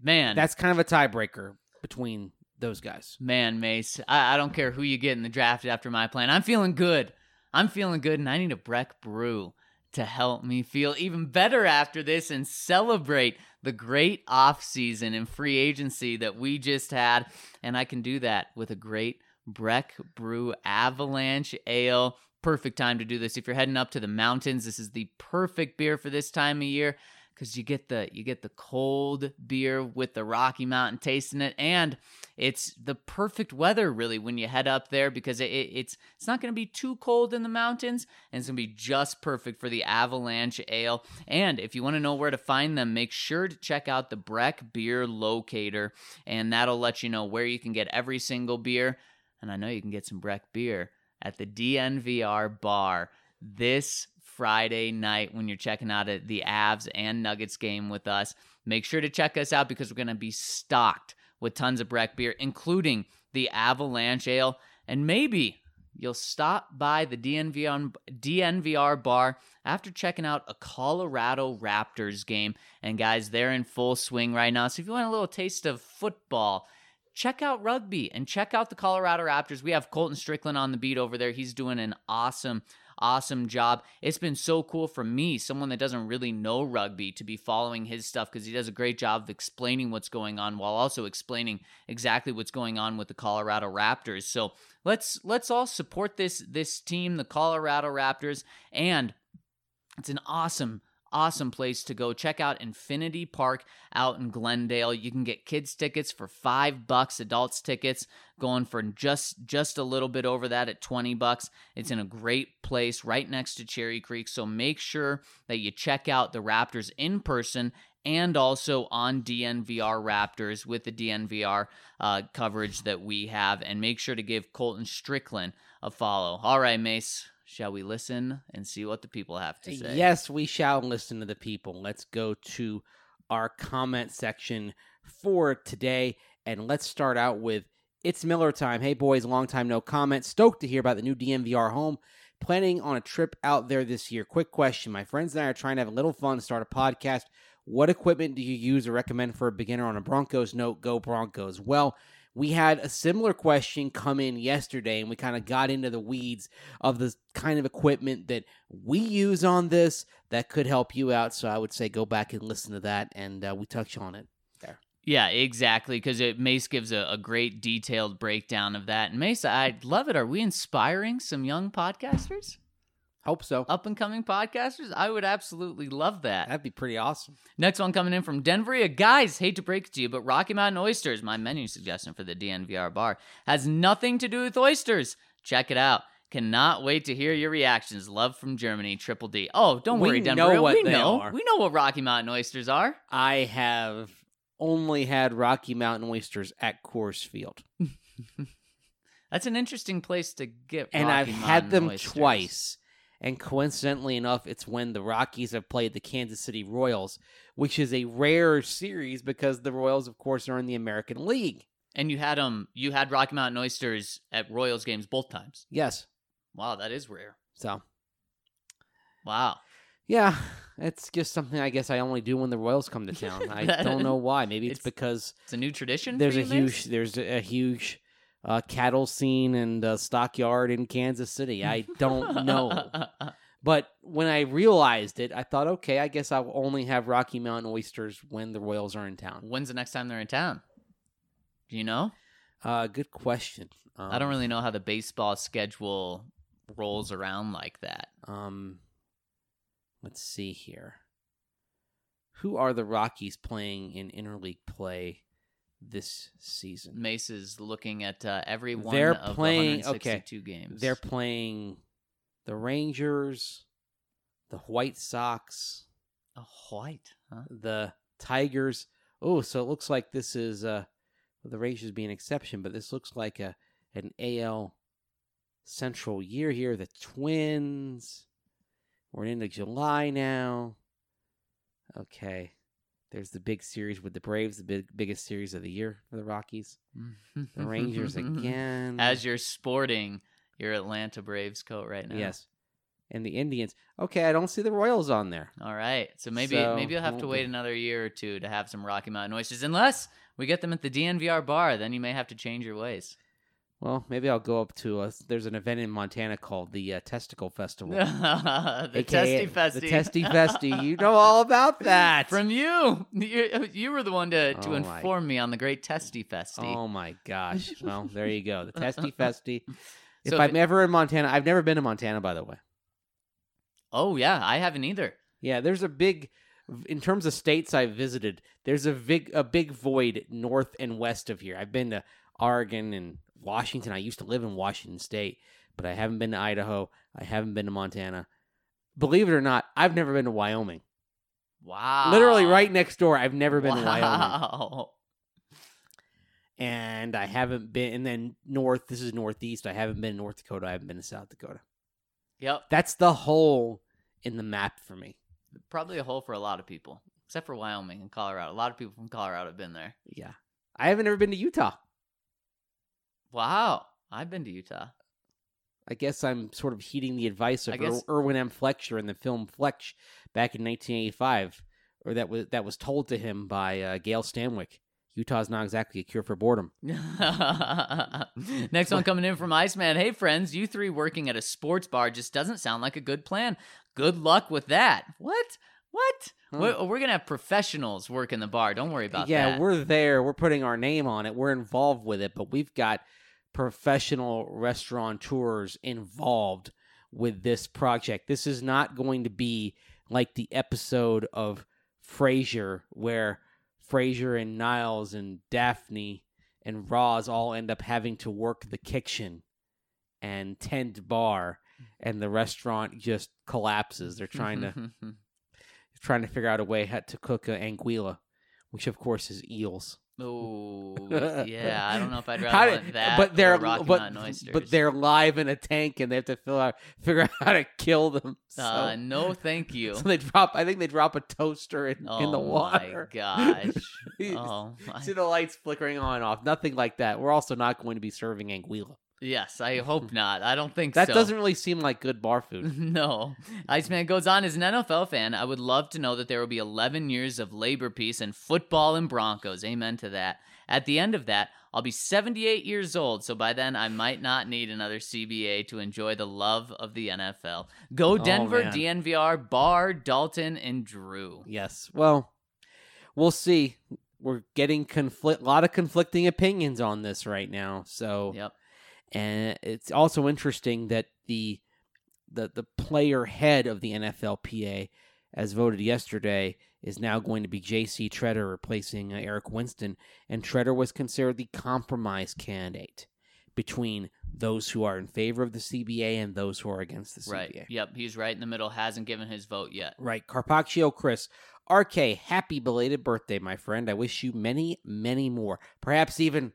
man.
That's kind of a tiebreaker between those guys.
Man, Mace, I, I don't care who you get in the draft after my plan. I'm feeling good. I'm feeling good, and I need a Breck Brew to help me feel even better after this and celebrate the great offseason and free agency that we just had. And I can do that with a great Breck Brew Avalanche Ale perfect time to do this. If you're heading up to the mountains, this is the perfect beer for this time of year because you get the you get the cold beer with the Rocky Mountain taste in it, and it's the perfect weather really when you head up there because it, it- it's it's not going to be too cold in the mountains, and it's going to be just perfect for the Avalanche Ale. And if you want to know where to find them, make sure to check out the Breck Beer Locator, and that'll let you know where you can get every single beer. And I know you can get some Breck beer at the DNVR bar this Friday night when you're checking out the Avs and Nuggets game with us. Make sure to check us out because we're going to be stocked with tons of Breck beer, including the Avalanche Ale. And maybe you'll stop by the DNVR, DNVR bar after checking out a Colorado Raptors game. And guys, they're in full swing right now. So if you want a little taste of football, check out rugby and check out the Colorado Raptors. We have Colton Strickland on the beat over there. He's doing an awesome, awesome job. It's been so cool for me, someone that doesn't really know rugby, to be following his stuff because he does a great job of explaining what's going on while also explaining exactly what's going on with the Colorado Raptors. So let's let's all support this this team, the Colorado Raptors, and it's an awesome awesome place to go check out infinity park out in glendale you can get kids tickets for five bucks adults tickets going for just just a little bit over that at 20 bucks it's in a great place right next to cherry creek so make sure that you check out the raptors in person and also on DNVR Raptors with the DNVR uh, coverage that we have. And make sure to give Colton Strickland a follow. All right, Mace, shall we listen and see what the people have to say?
Yes, we shall listen to the people. Let's go to our comment section for today. And let's start out with It's Miller time. Hey, boys, long time no comment. Stoked to hear about the new DNVR home. Planning on a trip out there this year. Quick question. My friends and I are trying to have a little fun to start a podcast. What equipment do you use or recommend for a beginner on a Broncos note? Go Broncos. Well, we had a similar question come in yesterday, and we kind of got into the weeds of the kind of equipment that we use on this that could help you out. So I would say go back and listen to that, and uh, we touch on it there.
Yeah, exactly. Because Mace gives a, a great detailed breakdown of that. And Mace, I love it. Are we inspiring some young podcasters?
Hope so.
Up and coming podcasters? I would absolutely love that.
That'd be pretty awesome.
Next one coming in from Denver. Guys, hate to break it to you, but Rocky Mountain Oysters, my menu suggestion for the DNVR bar, has nothing to do with oysters. Check it out. Cannot wait to hear your reactions. Love from Germany, Triple D. Oh, don't
We
worry, Denver.
know what
we
they
know.
are.
We know what Rocky Mountain Oysters are.
I have only had Rocky Mountain oysters at Coors Field,
That's an interesting place to get.
and
Rocky
I've had them
oysters.
twice. And coincidentally enough, it's when the Rockies have played the Kansas City Royals, which is a rare series because the Royals, of course, are in the American League.
And you had um, you had Rocky Mountain Oysters at Royals games both times.
Yes.
Wow, that is rare.
So,
Wow.
yeah, it's just something I guess I only do when the Royals come to town. I don't know why. Maybe it's,
It's
because
It's a new tradition.
there's a huge there's a huge uh, cattle scene and uh, stockyard in Kansas City. I don't know. But when I realized it, I thought, okay, I guess I'll only have Rocky Mountain oysters when the Royals are in town.
When's the next time they're in town? Do you know?
Uh, good question. Um,
I don't really know how the baseball schedule rolls around like that.
Um, let's see here. Who are the Rockies playing in interleague play this season?
Mace is looking at uh, every one
They're
of
playing-
the
okay,
162 games.
They're playing the Rangers, the White Sox,
a white, huh?
the Tigers. Oh, so it looks like this is uh the Rangers being an exception, but this looks like a an AL Central year here. The Twins. We're into July now. Okay. There's the big series with the Braves, the big, biggest series of the year for the Rockies. The Rangers again.
As you're sporting your Atlanta Braves coat right now.
Yes. And the Indians. Okay, I don't see the Royals on there.
All right. So maybe
So,
maybe you'll have to wait
be.
another year or two to have some Rocky Mountain oysters, unless we get them at the DNVR bar. Then you may have to change your ways.
Well, maybe I'll go up to uh There's an event in Montana called the uh, Testicle Festival.
the
AKA
testy festy.
The Testy Festy. You know all about that.
From you, you, you were the one to, to
Oh my-
inform me on the great testy festy.
Oh my gosh. Well, there you go. The Testy Festy. If
So
I'm
it-
ever in Montana, I've never been to Montana, by the way.
Oh yeah, I haven't either.
Yeah, there's a big, in terms of states I've visited, there's a big a big void north and west of here. I've been to Oregon and Washington. I used to live in Washington State, but I haven't been to Idaho. I haven't been to Montana. Believe it or not, I've never been to Wyoming.
Wow.
Literally right next door. I've never been to Wyoming. And I haven't been and then north, this is northeast. I haven't been to North Dakota. I haven't been to South Dakota.
Yep.
That's the hole in the map for me.
Probably a hole for a lot of people, except for Wyoming and Colorado. A lot of people from Colorado have been there.
Yeah. I haven't ever been to Utah.
Wow. I've been to Utah.
I guess I'm sort of heeding the advice of
I guess-
Irwin M. Fletcher in the film Fletch back in 1985, or that was that was told to him by uh, Gail Stanwyk. Utah's not exactly a cure for boredom.
Next one coming in from Iceman. Hey, friends, you three working at a sports bar just doesn't sound like a good plan. Good luck with that. What? What?
Huh.
We're, we're going to have professionals work in the bar. Don't worry about
yeah,
that.
Yeah, we're there. We're putting our name on it. We're involved with it, but we've got professional restaurateurs involved with this project. This is not going to be like the episode of Frasier where Frasier and Niles and Daphne and Roz all end up having to work the kitchen and tend bar and the restaurant just collapses. They're trying to trying to figure out a way how to cook an anguilla, which of course is eels.
Oh, yeah. I don't know if I'd rather
did-
want that.
but they're
Rocky
but, but they're live in a tank and they have to fill out figure out how to kill them. So,
Uh, no, thank you.
so they drop. I think they drop a toaster in,
oh
in the water.
Oh my gosh. Oh my.
See the lights flickering on and off. Nothing like that. We're also not going to be serving anguilla.
Yes, I hope not. I don't think so.
That
so.
doesn't really seem like good bar food.
No. Iceman goes on, as an NFL fan, I would love to know that there will be 11 years of labor peace and football and Broncos. Amen to that. At the end of that, I'll be 78 years old, so by then I might not need another CBA to enjoy the love of the NFL. Go oh, Denver,
man.
DNVR, Barr, Dalton, and Drew.
Yes. Well, we'll see. We're getting conflict, a lot of conflicting opinions on this right now. So,
Yep.
And it's also interesting that the the the player head of the NFLPA, as voted yesterday, is now going to be J.C. Tretter replacing uh, Eric Winston, and Tretter was considered the compromise candidate between those who are in favor of the CBA and those who are against the CBA.
Right. Yep. He's right in the middle. Hasn't given his vote yet.
Right. Carpaccio Chris. RK, happy belated birthday, my friend. I wish you many, many more. Perhaps even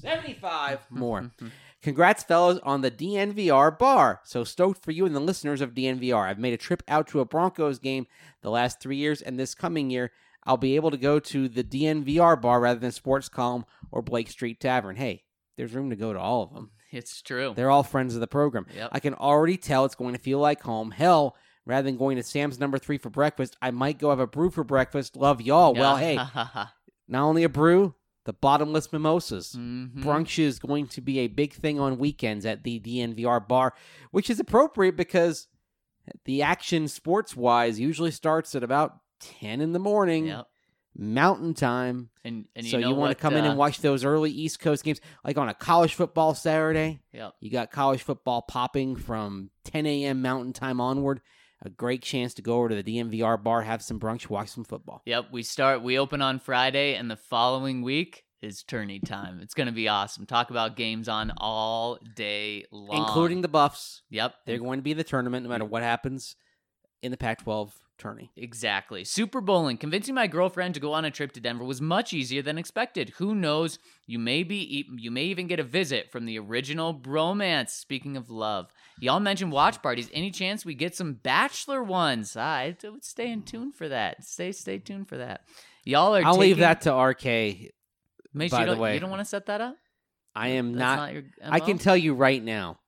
75 more. Congrats, fellows, on the DNVR bar. So stoked for you and the listeners of DNVR. I've made a trip out to a Broncos game the last three years, and this coming year, I'll be able to go to the DNVR bar rather than Sports Column or Blake Street Tavern. Hey, there's room to go to all of them.
It's true.
They're all friends of the program.
Yep.
I can already tell it's going to feel like home. Hell, rather than going to Sam's number three for breakfast, I might go have a brew for breakfast. Love y'all. Well, hey, not only a brew, the bottomless mimosas.
Mhm.
Brunch is going to be a big thing on weekends at the DNVR bar, which is appropriate because the action sports wise usually starts at about 10 in the morning,
Yep.
mountain time.
And, and you
so you want to come in
uh,
and watch those early East Coast games, like on a college football Saturday.
Yep.
You got college football popping from 10 a.m. Mountain Time onward. A great chance to go over to the DNVR bar, have some brunch, watch some football.
Yep, we start. We open on Friday, and the following week is tourney time. It's going to be awesome. Talk about games on all day long,
Including the Buffs.
Yep,
They're going to be the tournament no matter what happens in the Pac 12 tourney.
Exactly. Super bowling. Convincing my girlfriend to go on a trip to Denver was much easier than expected. Who knows? You may be you may even get a visit from the original bromance. Speaking of love, y'all mentioned watch parties. Any chance we get some bachelor ones? Ah, I would stay in tune for that. Stay stay tuned for that. Y'all are.
I'll leave that to RK.
Mace,
by
you
the
don't,
way.
you don't want to set that up.
I am
That's
not.
your
I can tell you right now,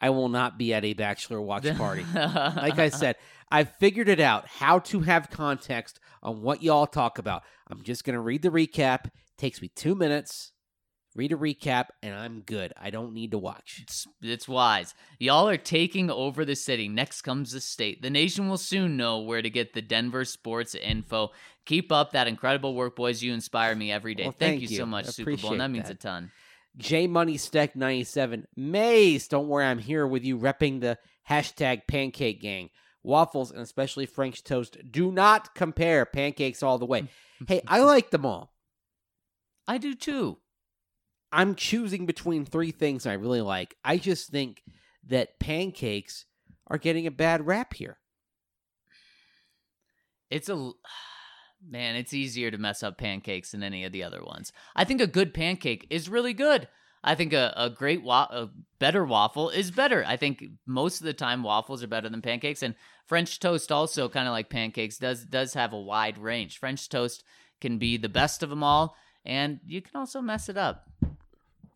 I will not be at a bachelor watch party. like I said, I've figured it out how to have context on what y'all talk about. I'm just going to read the recap. takes me two minutes. Read a recap, and I'm good. I don't need to watch.
It's, it's wise. Y'all are taking over the city. Next comes the state. The nation will soon know where to get the Denver sports info. Keep up that incredible work, boys. You inspire me every day.
Well,
thank,
thank
you so much, Super Bowl. And that means
that.
a ton.
J Money Stack 97. Mace, don't worry, I'm here with you repping the hashtag pancake gang. Waffles and especially French toast do not compare. Pancakes all the way. hey, I like them all.
I do too.
I'm choosing between three things I really like. I just think that pancakes are getting a bad rap here.
It's a man, it's easier to mess up pancakes than any of the other ones. I think a good pancake is really good. I think a, a great wa- a better waffle is better. I think most of the time waffles are better than pancakes and French toast also kind of like pancakes does does have a wide range. French toast can be the best of them all and you can also mess it up.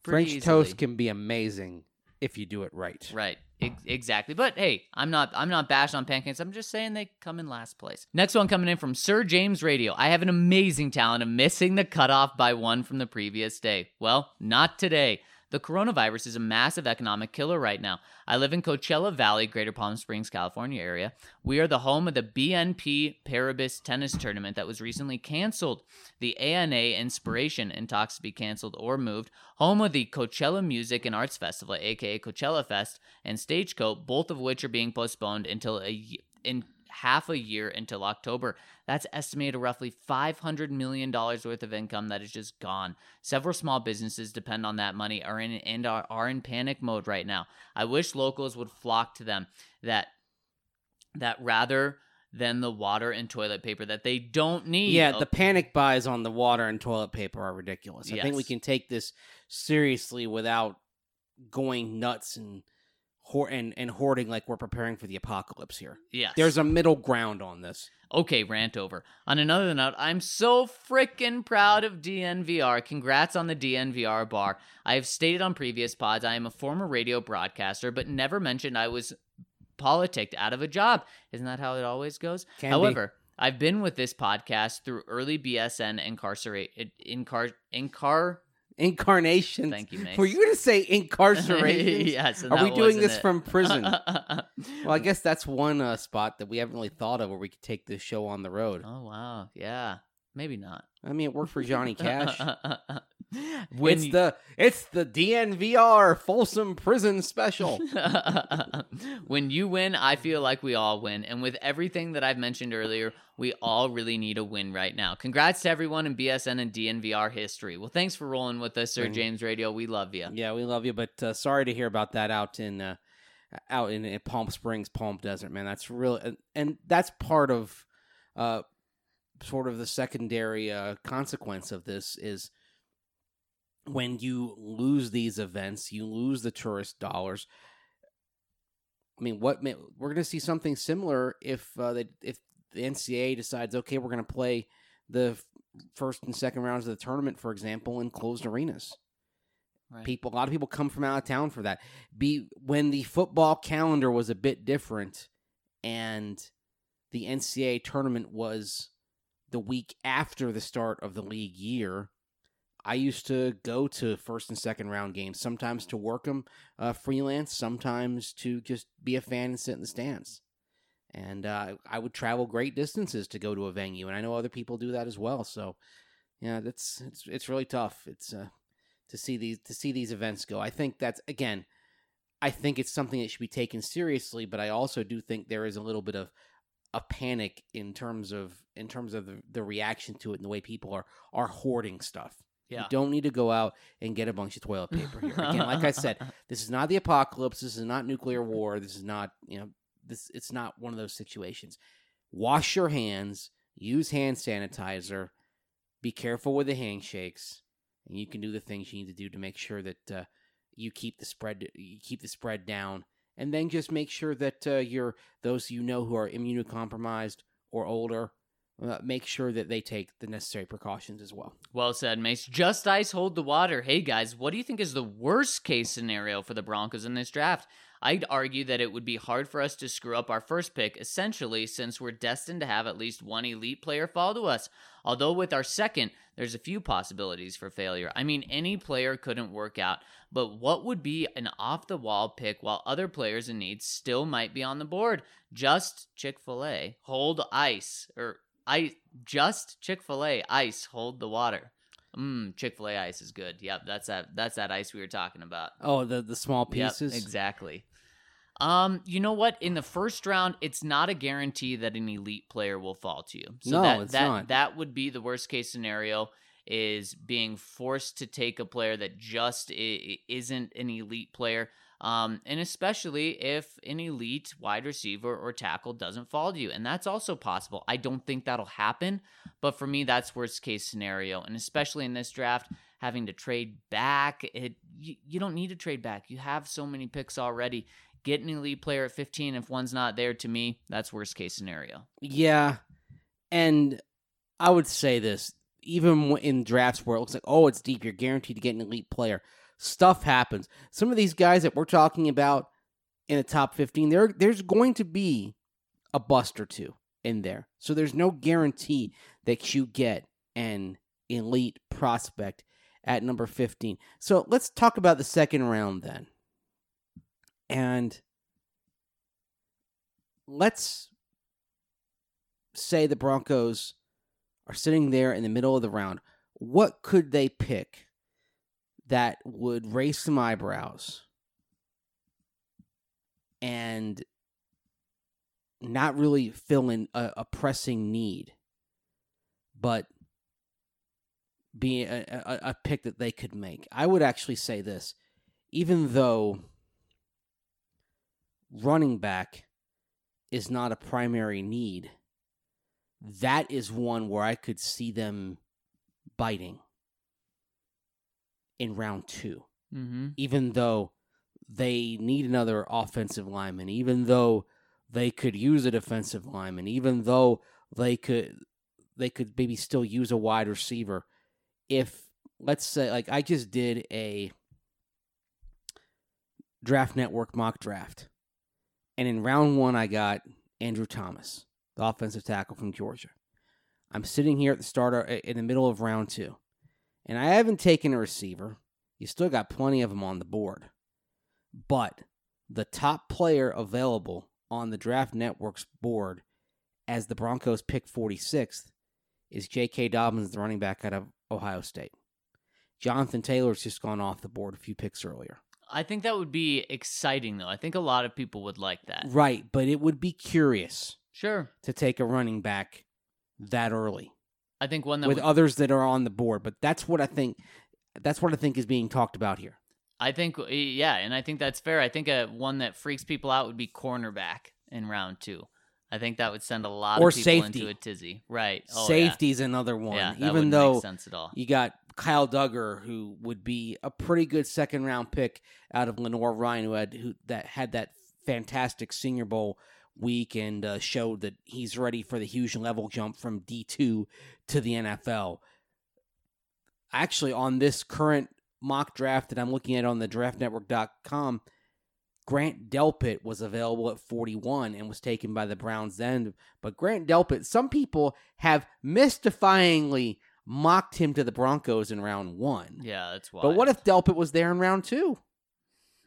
French toast can be amazing if you do it right.
Right. Ex- exactly. But hey, I'm not I'm not bashing on pancakes. I'm just saying they come in last place. Next one coming in from Sir James Radio. I have an amazing talent of missing the cutoff by one from the previous day. Well, not today. The coronavirus is a massive economic killer right now. I live in Coachella Valley, Greater Palm Springs, California area. We are the home of the BNP Paribas tennis tournament that was recently canceled. The ANA Inspiration in talks to be canceled or moved. Home of the Coachella Music and Arts Festival, aka Coachella Fest, and Stagecoach, both of which are being postponed until a in half a year until October. That's estimated roughly $500 million worth of income that is just gone. Several small businesses depend on that money are in and are, are in panic mode right now. I wish locals would flock to them that that rather than the water and toilet paper that they don't need.
Yeah, the panic buys on the water and toilet paper are ridiculous. I think we can take this seriously without going nuts and hoard and, and hoarding like we're preparing for the apocalypse here.
yes.
There's a middle ground on this.
Okay, rant over. On another note, I'm so freaking proud of DNVR. Congrats on the DNVR bar. I have stated on previous pods I am a former radio broadcaster, but never mentioned I was politicked out of a job. Isn't that how it always goes?
Can be.
However, I've been with this podcast through early BSN incarcerate incar incar.
Incarnation.
Thank you, Mace.
Were you going to say incarceration?
yes.
Are we doing this
it.
from prison? Well, I guess that's one uh, spot that we haven't really thought of where we could take this show on the road.
Oh wow, yeah, maybe not.
I mean, it worked for Johnny Cash.
when
it's
you-
the it's the DNVR Folsom Prison Special.
when you win, I feel like we all win. And with everything that I've mentioned earlier, we all really need a win right now. Congrats to everyone in BSN and DNVR history. Well, thanks for rolling with us, Sir James Radio. We love you.
Yeah, we love you, but uh, sorry to hear about that out in uh, out in, in Palm Springs, Palm Desert, man. That's real, and, and that's part of uh, sort of the secondary uh, consequence of this is when you lose these events, you lose the tourist dollars. I mean, what ma- we're going to see something similar if uh, they, if the NCAA decides, okay, we're going to play the f- first and second rounds of the tournament, for example, in closed arenas
Right.
people a lot of people come from out of town for that be when the football calendar was a bit different and the ncaa tournament was the week after the start of the league year i used to go to first and second round games sometimes to work them uh, freelance sometimes to just be a fan and sit in the stands and uh, i would travel great distances to go to a venue and i know other people do that as well so yeah that's it's it's really tough it's uh to see these to see these events go. I think that's again, I think it's something that should be taken seriously, but I also do think there is a little bit of a panic in terms of in terms of the, the reaction to it and the way people are are hoarding stuff.
Yeah.
You don't need to go out and get a bunch of toilet paper here. Again, like I said, this is not the apocalypse. This is not nuclear war. This is not you know this. It's not one of those situations. Wash your hands. Use hand sanitizer. Be careful with the handshakes and you can do the things you need to do to make sure that uh, you keep the spread you keep the spread down and then just make sure that uh, you're those you know who are immunocompromised or older uh, make sure that they take the necessary precautions as well
Well said, Mace. Just ice hold the water. Hey guys, what do you think is the worst case scenario for the Broncos in this draft? I'd argue that it would be hard for us to screw up our first pick, essentially, since we're destined to have at least one elite player fall to us. Although with our second, there's a few possibilities for failure. I mean, any player couldn't work out, but what would be an off the wall pick while other players in need still might be on the board? Just Chick fil A. Hold ice. Or I just Chick fil A. Ice. Hold the water. Mmm, Chick Fil A ice is good. Yep, that's that. That's that ice we were talking about.
Oh, the the small
Yep,
pieces.
exactly. Um, you know what? In the first round, it's not a guarantee that an elite player will fall to you. So
No,
that,
it's
that,
not.
That would be the worst case scenario is being forced to take a player that just isn't an elite player. Um, and especially if an elite wide receiver or tackle doesn't fall to you. And that's also possible. I don't think that'll happen, but for me, that's worst case scenario. And especially in this draft, having to trade back, it you, you don't need to trade back. You have so many picks already. Get an elite player at 15. If one's not there, to me, that's worst case scenario.
Yeah, and I would say this: even in drafts where it looks like, oh, it's deep, you're guaranteed to get an elite player. Stuff happens. Some of these guys that we're talking about in the top 15, there there's going to be a bust or two in there. So there's no guarantee that you get an elite prospect at number 15. So let's talk about the second round then. And let's say the Broncos are sitting there in the middle of the round. What could they pick that would raise some eyebrows and not really fill in a, a pressing need, but be a, a, a pick that they could make? I would actually say this even though running back is not a primary need, that is one where I could see them biting in round two.
Mm-hmm.
Even though they need another offensive lineman, even though they could use a defensive lineman, even though they could they could maybe still use a wide receiver. If let's say like I just did a draft network mock draft. And in round one, I got Andrew Thomas, the offensive tackle from Georgia. I'm sitting here at the starter in the middle of round two, and I haven't taken a receiver. You still got plenty of them on the board. But the top player available on the Draft Network's board as the Broncos pick 46th is J.K. Dobbins, the running back out of Ohio State. Jonathan Taylor's just gone off the board a few picks earlier.
I think that would be exciting, though. I think a lot of people would like that.
Right, but it would be curious
Sure.
to take a running back that early
I think one that
with
would,
others that are on the board. But that's what I think. That's what I think is being talked about here.
I think eh, yeah, and I think that's fair. I think a one that freaks people out would be cornerback in round two. I think that would send a lot
Or
of people
safety.
into a tizzy. Right. Oh, yeah.
Safety's another one.
Yeah,
Even though
sense at all.
you got Kyle Dugger, who would be a pretty good second round pick out of Lenoir-Rhyne, who had who that had that fantastic Senior Bowl week and uh, showed that he's ready for the huge level jump from D two to the NFL. Actually, on this current mock draft that I'm looking at on the DraftNetwork.com, Grant Delpit was available at 41 and was taken by the Browns then. But Grant Delpit, some people have mystifyingly mocked him to the Broncos in round one.
Yeah, that's why.
But what if Delpit was there in round two?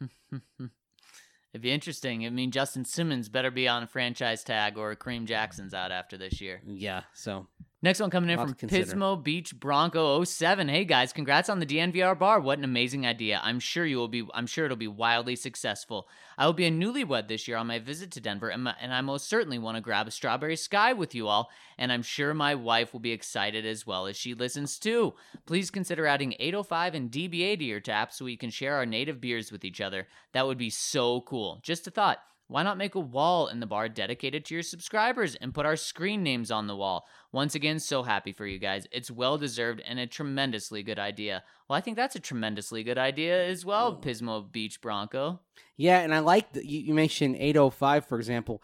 It'd be interesting. I mean, Justin Simmons better be on a franchise tag, or Kareem Jackson's out after this year.
Yeah, so
Next one coming in from. Pismo Beach Bronco 07. Hey guys, congrats on the DNVR bar. What an amazing idea. I'm sure you will be I'm sure it'll be wildly successful. I will be a newlywed this year on my visit to Denver and, my, and I most certainly want to grab a strawberry sky with you all and I'm sure my wife will be excited as well as she listens too. Please consider adding 805 and DBA to your tap so we can share our native beers with each other. That would be so cool. Just a thought. Why not make a wall in the bar dedicated to your subscribers and put our screen names on the wall? Once again, so happy for you guys. It's well deserved and a tremendously good idea. Well, I think that's a tremendously good idea as well, Pismo Beach Bronco.
Yeah, and I like that you, you mentioned 805, for example.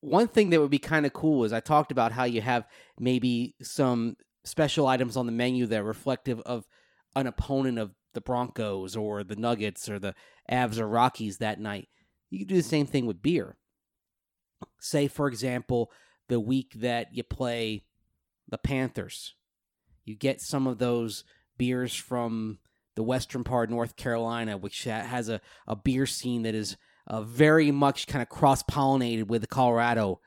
One thing that would be kind of cool is I talked about how you have maybe some special items on the menu that are reflective of an opponent of the Broncos or the Nuggets or the Avs or Rockies that night. You could do the same thing with beer. Say, for example, the week that you play the Panthers, you get some of those beers from the western part of North Carolina, which has a, a beer scene that is uh, very much kind of cross pollinated with the Colorado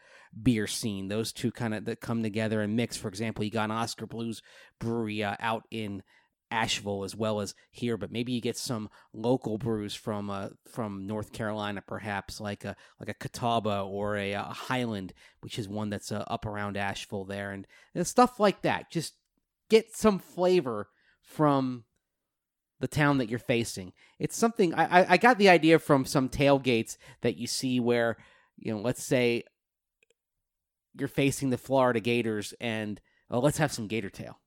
beer scene. Those two kind of that come together and mix. For example, you got an Oskar Blues brewery uh, out in Asheville as well as here, but maybe you get some local brews from uh, from North Carolina, perhaps like a like a Catawba or a, uh Highland, which is one that's uh, up around Asheville there, and, and stuff like that. Just get some flavor from the town that you're facing. It's something I, I, got the idea from some tailgates that you see where you know, let's say you're facing the Florida Gators, and oh, let's have some Gator tail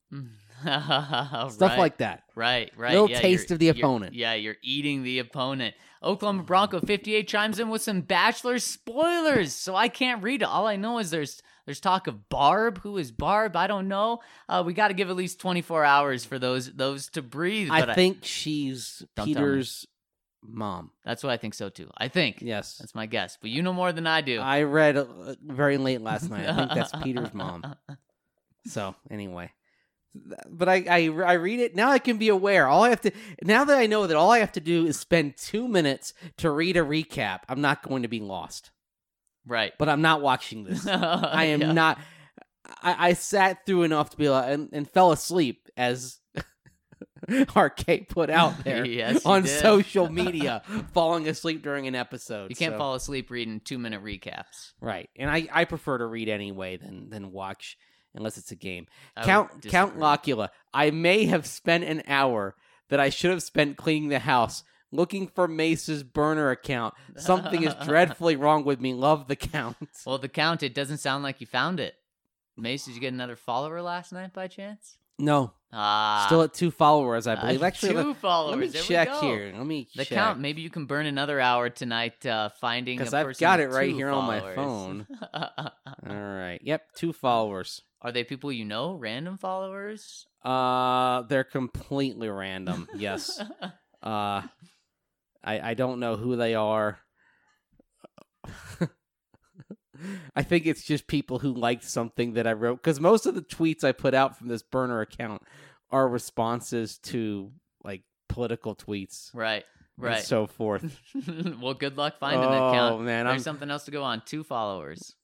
stuff
Right.
like that.
Right, right.
Little
yeah,
taste of the
you're-
opponent.
Yeah, you're eating the opponent. Oklahoma Bronco 58 chimes in with some Bachelor spoilers. So I can't read it. All I know is there's there's talk of Barb. Who is Barb? I don't know. Uh, we got to give at least 24 hours for those those to breathe.
I think she's
tell me.
Peter's mom.
that's what I think so too. I think.
Yes,
That's my guess. But you know more than I do.
I read uh, very late last night. I think that's Peter's mom. So anyway, but I, I I read it now. I can be aware. All I have to now that I know that all I have to do is spend two minutes to read a recap. I'm not going to be lost.
right.
But I'm not watching this. I am
Yeah.
not. I, I sat through enough to be like, and, and fell asleep as Arcade put out there
Yes,
on
did.
social media, falling asleep during an episode.
You can't
so-
fall asleep reading two minute recaps.
right, and I, I prefer to read anyway than than watch unless it's a game.
I
Count Count. Locula. I may have spent an hour that I should have spent cleaning the house. Looking for Mace's burner account. Something is dreadfully wrong with me. Love the count.
Well, the count, it doesn't sound like you found it. Mace, did you get another follower last night by chance?
No,
Ah,
still at two followers, I
uh,
believe. Actually,
two
let,
followers.
let me
There
check here. Let me
The
check.
count. Maybe you can burn another hour tonight uh, finding.
because
a
I've got it right here on my phone. All right. Yep, two followers.
Are they people you know? Random followers?
Uh, they're completely random. Yes. Uh, I I don't know who they are. I think it's just people who liked something that I wrote because most of the tweets I put out from this burner account are responses to like political tweets
right.
and
Right.
so forth.
well, good luck finding
oh
that count.
man,
There's
I'm
something else to go on. Two followers.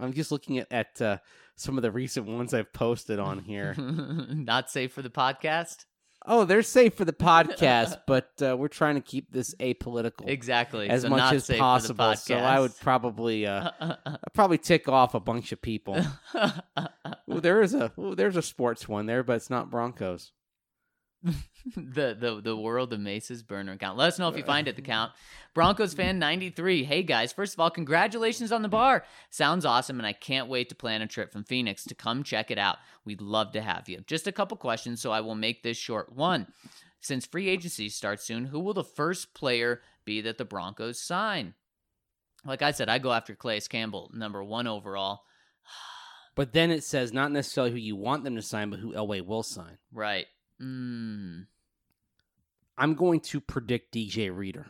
I'm just looking at at uh, some of the recent ones I've posted on here.
Not safe for the podcast.
oh, they're safe for the podcast, but uh, we're trying to keep this apolitical
Exactly.
as
so
much as
safe for the
possible. So I would probably uh, I'd probably tick off a bunch of people. Ooh, there is a ooh, there's a sports one there, but it's not Broncos.
The the the world of Mace's burner account. Let us know if you find it. The count. Broncos fan ninety three. Hey guys, first of all, congratulations on the bar. Sounds awesome, and I can't wait to plan a trip from Phoenix to come check it out. We'd love to have you. Just a couple questions, so I will make this short. One, since free agency starts soon, who will the first player be that the Broncos sign? Like I said, I go after Calais Campbell, number one overall.
But then it says not necessarily who you want them to sign, but who Elway will sign.
Right. Mm.
I'm going to predict DJ Reader.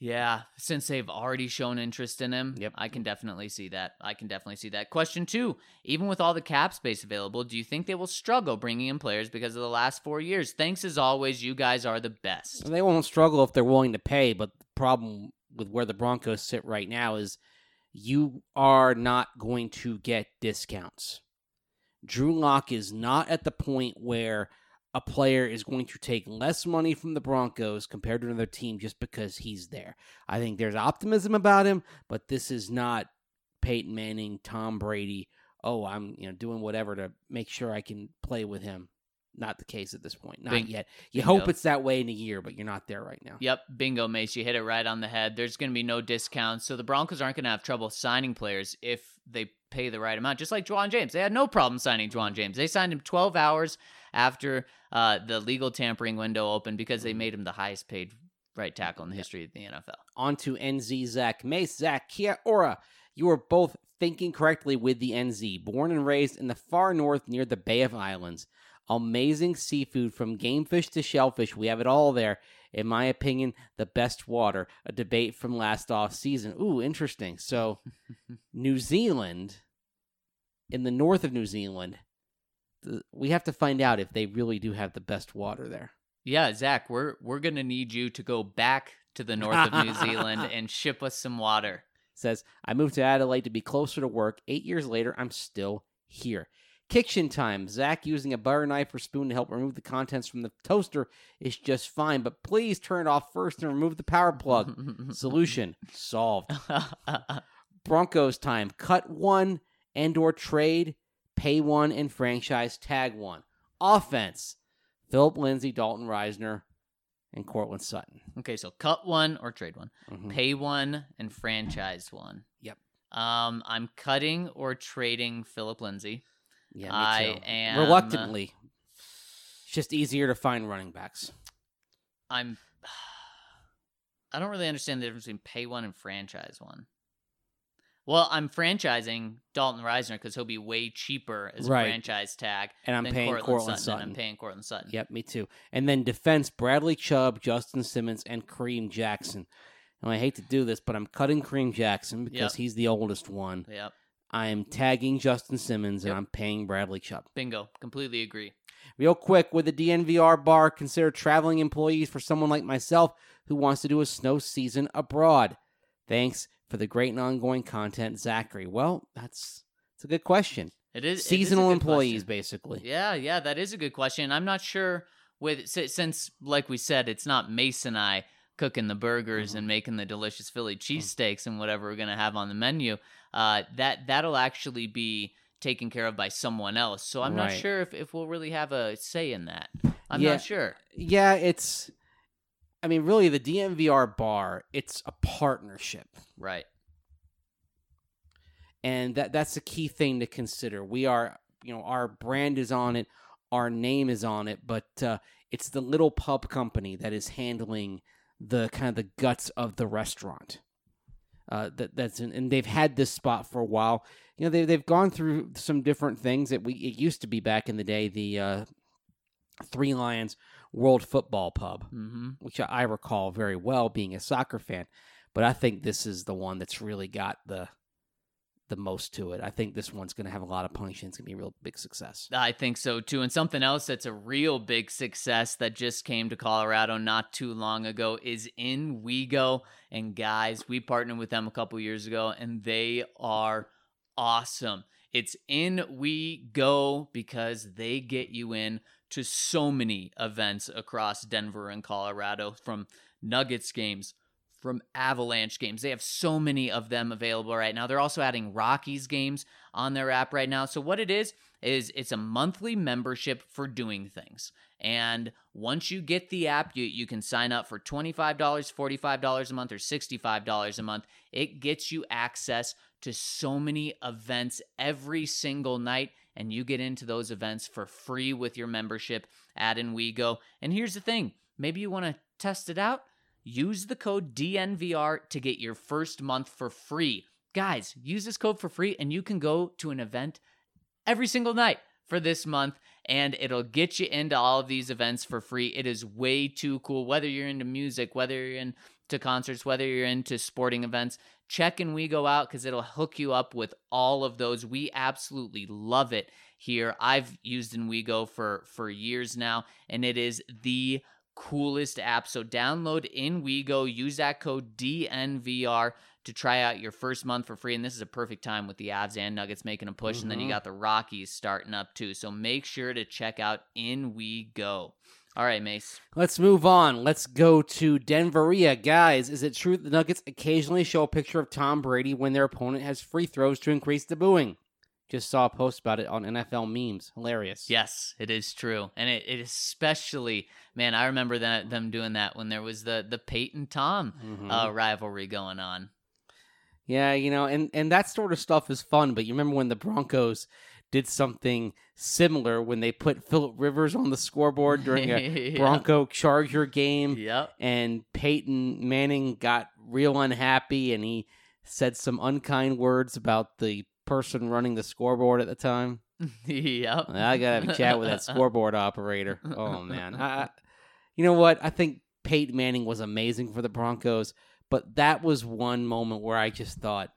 Yeah, since they've already shown interest in him,
Yep.
I can definitely see that. I can definitely see that. Question two Even with all the cap space available, do you think they will struggle bringing in players because of the last four years? Thanks as always. You guys are the best.
They won't struggle if they're willing to pay, but the problem with where the Broncos sit right now is you are not going to get discounts. Drew Lock is not at the point where a player is going to take less money from the Broncos compared to another team just because he's there. I think there's optimism about him, but this is not Peyton Manning, Tom Brady. Oh, I'm you know doing whatever to make sure I can play with him. Not the case at this point. Not
Bing-
yet. You
bingo.
hope it's that way in a year, but you're not there right now.
Yep, bingo, Mace. You hit it right on the head. There's going to be no discounts. So the Broncos aren't going to have trouble signing players if they pay the right amount. Just like Ja'Wuan James. They had no problem signing Ja'Wuan James. They signed him 12 hours after uh, the legal tampering window opened because they made him the highest paid right tackle in the history of the NFL.
On to NZ Zach Mace. Zach, Kia Ora. You are both thinking correctly with the NZ. Born and raised in the far north near the Bay of Islands. Amazing seafood from game fish to shellfish. We have it all there. In my opinion, the best water. A debate from last off season. Ooh, interesting. So, New Zealand, in the north of New Zealand, th- we have to find out if they really do have the best water there.
Yeah, Zach, we're we're gonna need you to go back to the north of New Zealand and ship us some water.
says, I moved to Adelaide to be closer to work. Eight years later, I'm still here. Kitchen time. Zach using a butter knife or spoon to help remove the contents from the toaster is just fine, but please turn it off first and remove the power plug. Solution solved. Broncos time. Cut one and or trade, pay one and franchise tag one. Offense. Philip Lindsay, Dalton Risner, and Courtland Sutton.
okay, so cut one or trade one,
Mhm.
pay one and franchise one.
Yep.
Um, I'm cutting or trading Philip Lindsay.
Yeah, me
I
too.
am-
Reluctantly. It's just easier to find running backs.
I'm. I don't really understand the difference between pay one and franchise one. Well, I'm franchising Dalton Risner because he'll be way cheaper as
Right.
a franchise tag
And I'm paying
Courtland,
Courtland
Sutton.
Sutton.
I'm paying Courtland Sutton.
Yep, me too. And then defense Bradley Chubb, Justin Simmons, and Kareem Jackson. And I hate to do this, but I'm cutting Kareem Jackson because
Yep.
he's the oldest one.
Yep.
I am tagging Justin Simmons and I'm paying Bradley Chubb.
Bingo. Completely agree.
Real quick, with the DNVR bar, consider traveling employees for someone like myself who wants to do a snow season abroad. Thanks for the great and ongoing content, Zachary. Well, that's that's a good question.
It is it is
Seasonal employees,
question.
basically.
Yeah, yeah, that is a good question. I'm not sure with since, like we said, it's not Mason and I cooking the burgers
Mhm.
and making the delicious Philly cheesesteaks and whatever we're gonna have on the menu. Uh, that that'll actually be taken care of by someone else. So I'm not sure if, if we'll really have a say in that. I'm
Yeah.
not sure.
Yeah, it's. I mean, really, the DNVR bar, it's a partnership.
Right.
and that that's a key thing to consider. We are, you know, our brand is on it, our name is on it, but uh, it's the little pub company that is handling the kind of the guts of the restaurant. Uh, that that's and they've had this spot for a while. You know, they they've gone through some different things that we it used to be back in the day. The uh, Three Lions World Football Pub,
Mm-hmm.
which I recall very well, being a soccer fan. But I think this is the one that's really got the the most to it. I think this one's going to have a lot of punch and it's going to be a real big success.
I think so too. And something else that's a real big success that just came to Colorado not too long ago is InWeGo. And guys, we partnered with them a couple years ago and they are awesome. It's InWeGo because they get you in to so many events across Denver and Colorado from Nuggets games, from Avalanche games. They have so many of them available right now. They're also adding Rockies games on their app right now. So what it is is it's a monthly membership for doing things. And once you get the app, you, you can sign up for $25, $45 a month, or $65 a month. It gets you access to so many events every single night, and you get into those events for free with your membership at InWeGo. And here's the thing maybe you want to test it out. Use the code DNVR to get your first month for free. Guys, use this code for free, and you can go to an event every single night for this month and it'll get you into all of these events for free. It is way too cool. Whether you're into music, whether you're into concerts, whether you're into sporting events, check and we go out because it'll hook you up with all of those. We absolutely love it here. I've used InWeGo for for years now, and it is the coolest app. So download InWeGo use that code DNVR to try out your first month for free. And this is a perfect time with the Avs and Nuggets making a push. And then you
Mhm.
got the Rockies starting up too. So make sure to check out InWeGo. All right, Mace.
Let's move on. Let's go to Denveria. Guys, is it true that the Nuggets occasionally show a picture of Tom Brady when their opponent has free throws to increase the booing? Just saw a post about it on NFL memes. Hilarious.
Yes, it is true. And it, it especially, man, I remember that them doing that when there was the the Peyton Tom
Mhm.
uh, rivalry going on.
Yeah, you know, and and that sort of stuff is fun. But you remember when the Broncos did something similar when they put Philip Rivers on the scoreboard during a. Bronco Charger game,
Yep.
and Peyton Manning got real unhappy, and he said some unkind words about the person running the scoreboard at the time.
yep.
I gotta have a chat with that scoreboard operator. Oh man, I- you know what? I think Peyton Manning was amazing for the Broncos, but that was one moment where I just thought,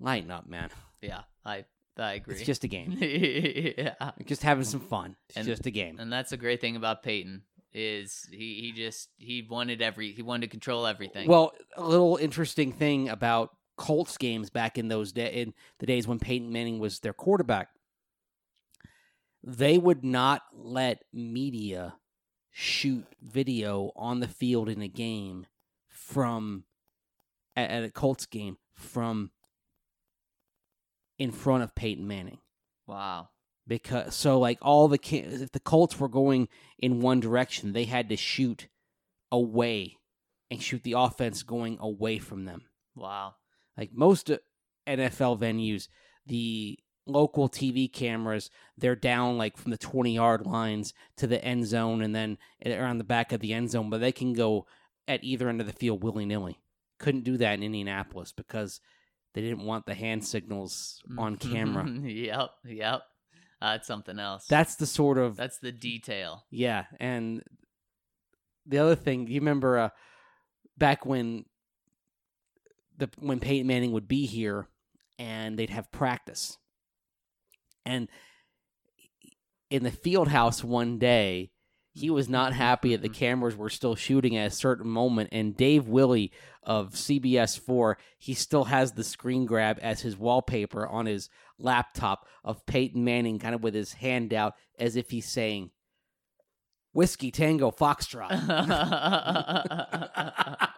lighten up, man.
Yeah, I I agree.
It's just a game.
yeah.
Just having some fun. It's
And-
just a game.
And that's the great thing about Peyton is he, he just he wanted every he wanted to control everything.
Well, a little interesting thing about Colts games back in those day in the days when Peyton Manning was their quarterback, they would not let media shoot video on the field in a game from at, at a Colts game from in front of Peyton Manning
Wow.
because so like all the if the Colts were going in one direction, they had to shoot away and shoot the offense going away from them.
Wow.
Like most uh, NFL venues, the local TV cameras, they're down like from the 20 yard lines to the end zone and then around the back of the end zone, but they can go at either end of the field willy nilly. Couldn't do that in Indianapolis because they didn't want the hand signals on camera.
yep. Yep. That's something else.
That's the sort of
That's the detail.
Yeah, and the other thing, you remember uh, back when the when Peyton Manning would be here and they'd have practice, and in the field house one day, he was not mm-hmm. happy that the mm-hmm. cameras were still shooting at a certain moment, and Dave Willie of CBS Four, he still has the screen grab as his wallpaper on his laptop of Peyton Manning, kind of with his hand out as if he's saying. Whiskey Tango Foxtrot.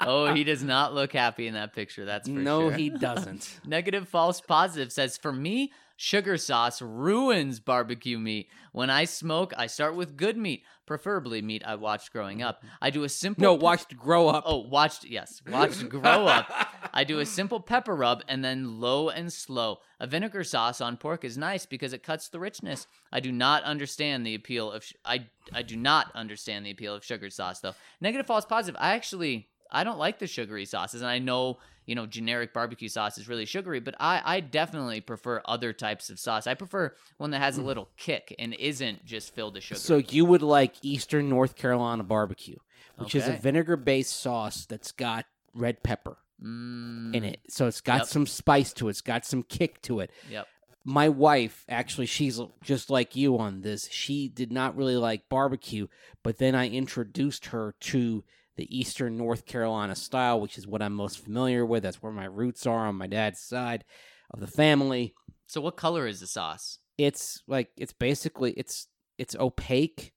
oh, he does not look happy in that picture. That's for
no,
sure.
he doesn't.
Negative false positive says for me, sugar sauce ruins barbecue meat. When I smoke, I start with good meat, preferably meat I watched growing up. I do a simple
No,
pe-
watched grow up.
Oh, watched yes, watched grow up. I do a simple pepper rub and then low and slow. A vinegar sauce on pork is nice because it cuts the richness. I do not understand the appeal of sh- I I do not understand the appeal of sugar sauce though. Negative false positive. I actually I don't like the sugary sauces and I know, you know, generic barbecue sauce is really sugary, but I I definitely prefer other types of sauce. I prefer one that has a little kick and isn't just filled with sugar.
So you would like Eastern North Carolina barbecue, which is a vinegar-based sauce that's got red pepper
mm,
in it. So it's got
Yep.
some spice to it. It's got some kick to it.
Yep.
My wife, actually, she's just like you on this. She did not really like barbecue, but then I introduced her to the Eastern North Carolina style, which is what I'm most familiar with. That's where my roots are on my dad's side of the family.
So what color is the sauce?
it's like it's basically it's it's opaque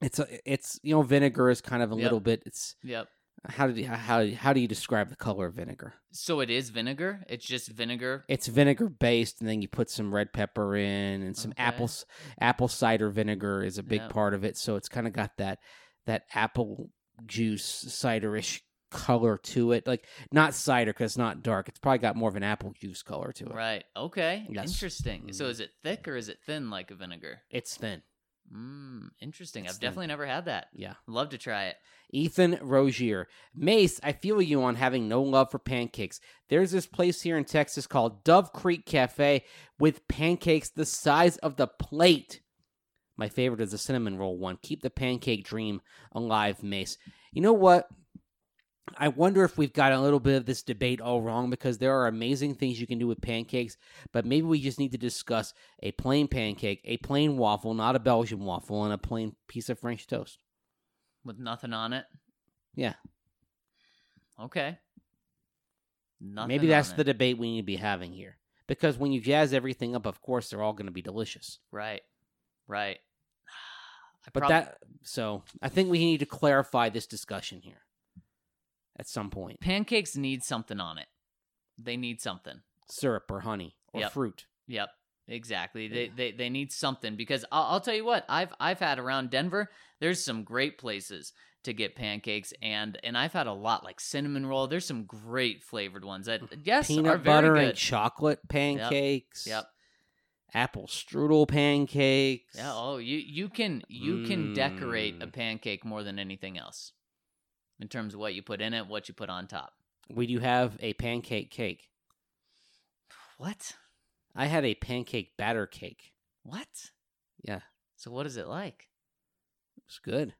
it's a, it's you know vinegar is kind of a
Yep.
little bit it's
Yep.
how do you, how how do you describe the color of vinegar
So it is vinegar. It's just vinegar.
it's vinegar based and then you put some red pepper in and some
Okay.
apple apple cider vinegar is a big
Yep.
part of it so it's kind of got that that apple juice ciderish color to it like not cider because it's not dark it's probably got more of an apple juice color to it
Right. Okay.
Yes.
Interesting. So
Mhm.
is it thick or is it thin like a vinegar?
it's thin
Mm, interesting.
It's
I've
thin.
definitely never had that.
yeah
Love to try it.
Ethan Rogier. Mace, I feel you on having no love for pancakes. There's this place here in Texas called Dove Creek Cafe with pancakes the size of the plate. My favorite is the cinnamon roll one. Keep the pancake dream alive, Mace. You know what? I wonder if we've got a little bit of this debate all wrong because there are amazing things you can do with pancakes, but maybe we just need to discuss a plain pancake, a plain waffle, not a Belgian waffle, and a plain piece of French toast.
With nothing on it.
Yeah.
Okay. Nothing
Maybe that's the debate we need to be having here. Because when you jazz everything up, of course, they're all going to be delicious.
right. Right. I
But
prob-
that, so I think we need to clarify this discussion here at some point.
pancakes need something on it. They need something.
Syrup or honey or
Yep.
fruit.
Yep, exactly.
Yeah.
They, they they need something because I'll, I'll tell you what I've I've had around Denver. There's some great places to get pancakes, and and I've had a lot like cinnamon roll. There's some great flavored ones that mm-hmm. yes are
Peanut
very
butter
good.
and chocolate pancakes.
Yep.
Apple strudel pancakes.
Yeah. Oh, you you can you can decorate a
Mm.
pancake more than anything else, in terms of what you put in it, what you put on top.
We do have a pancake cake.
What?
I had a pancake batter cake.
What?
Yeah,
So what is it like?
It's good.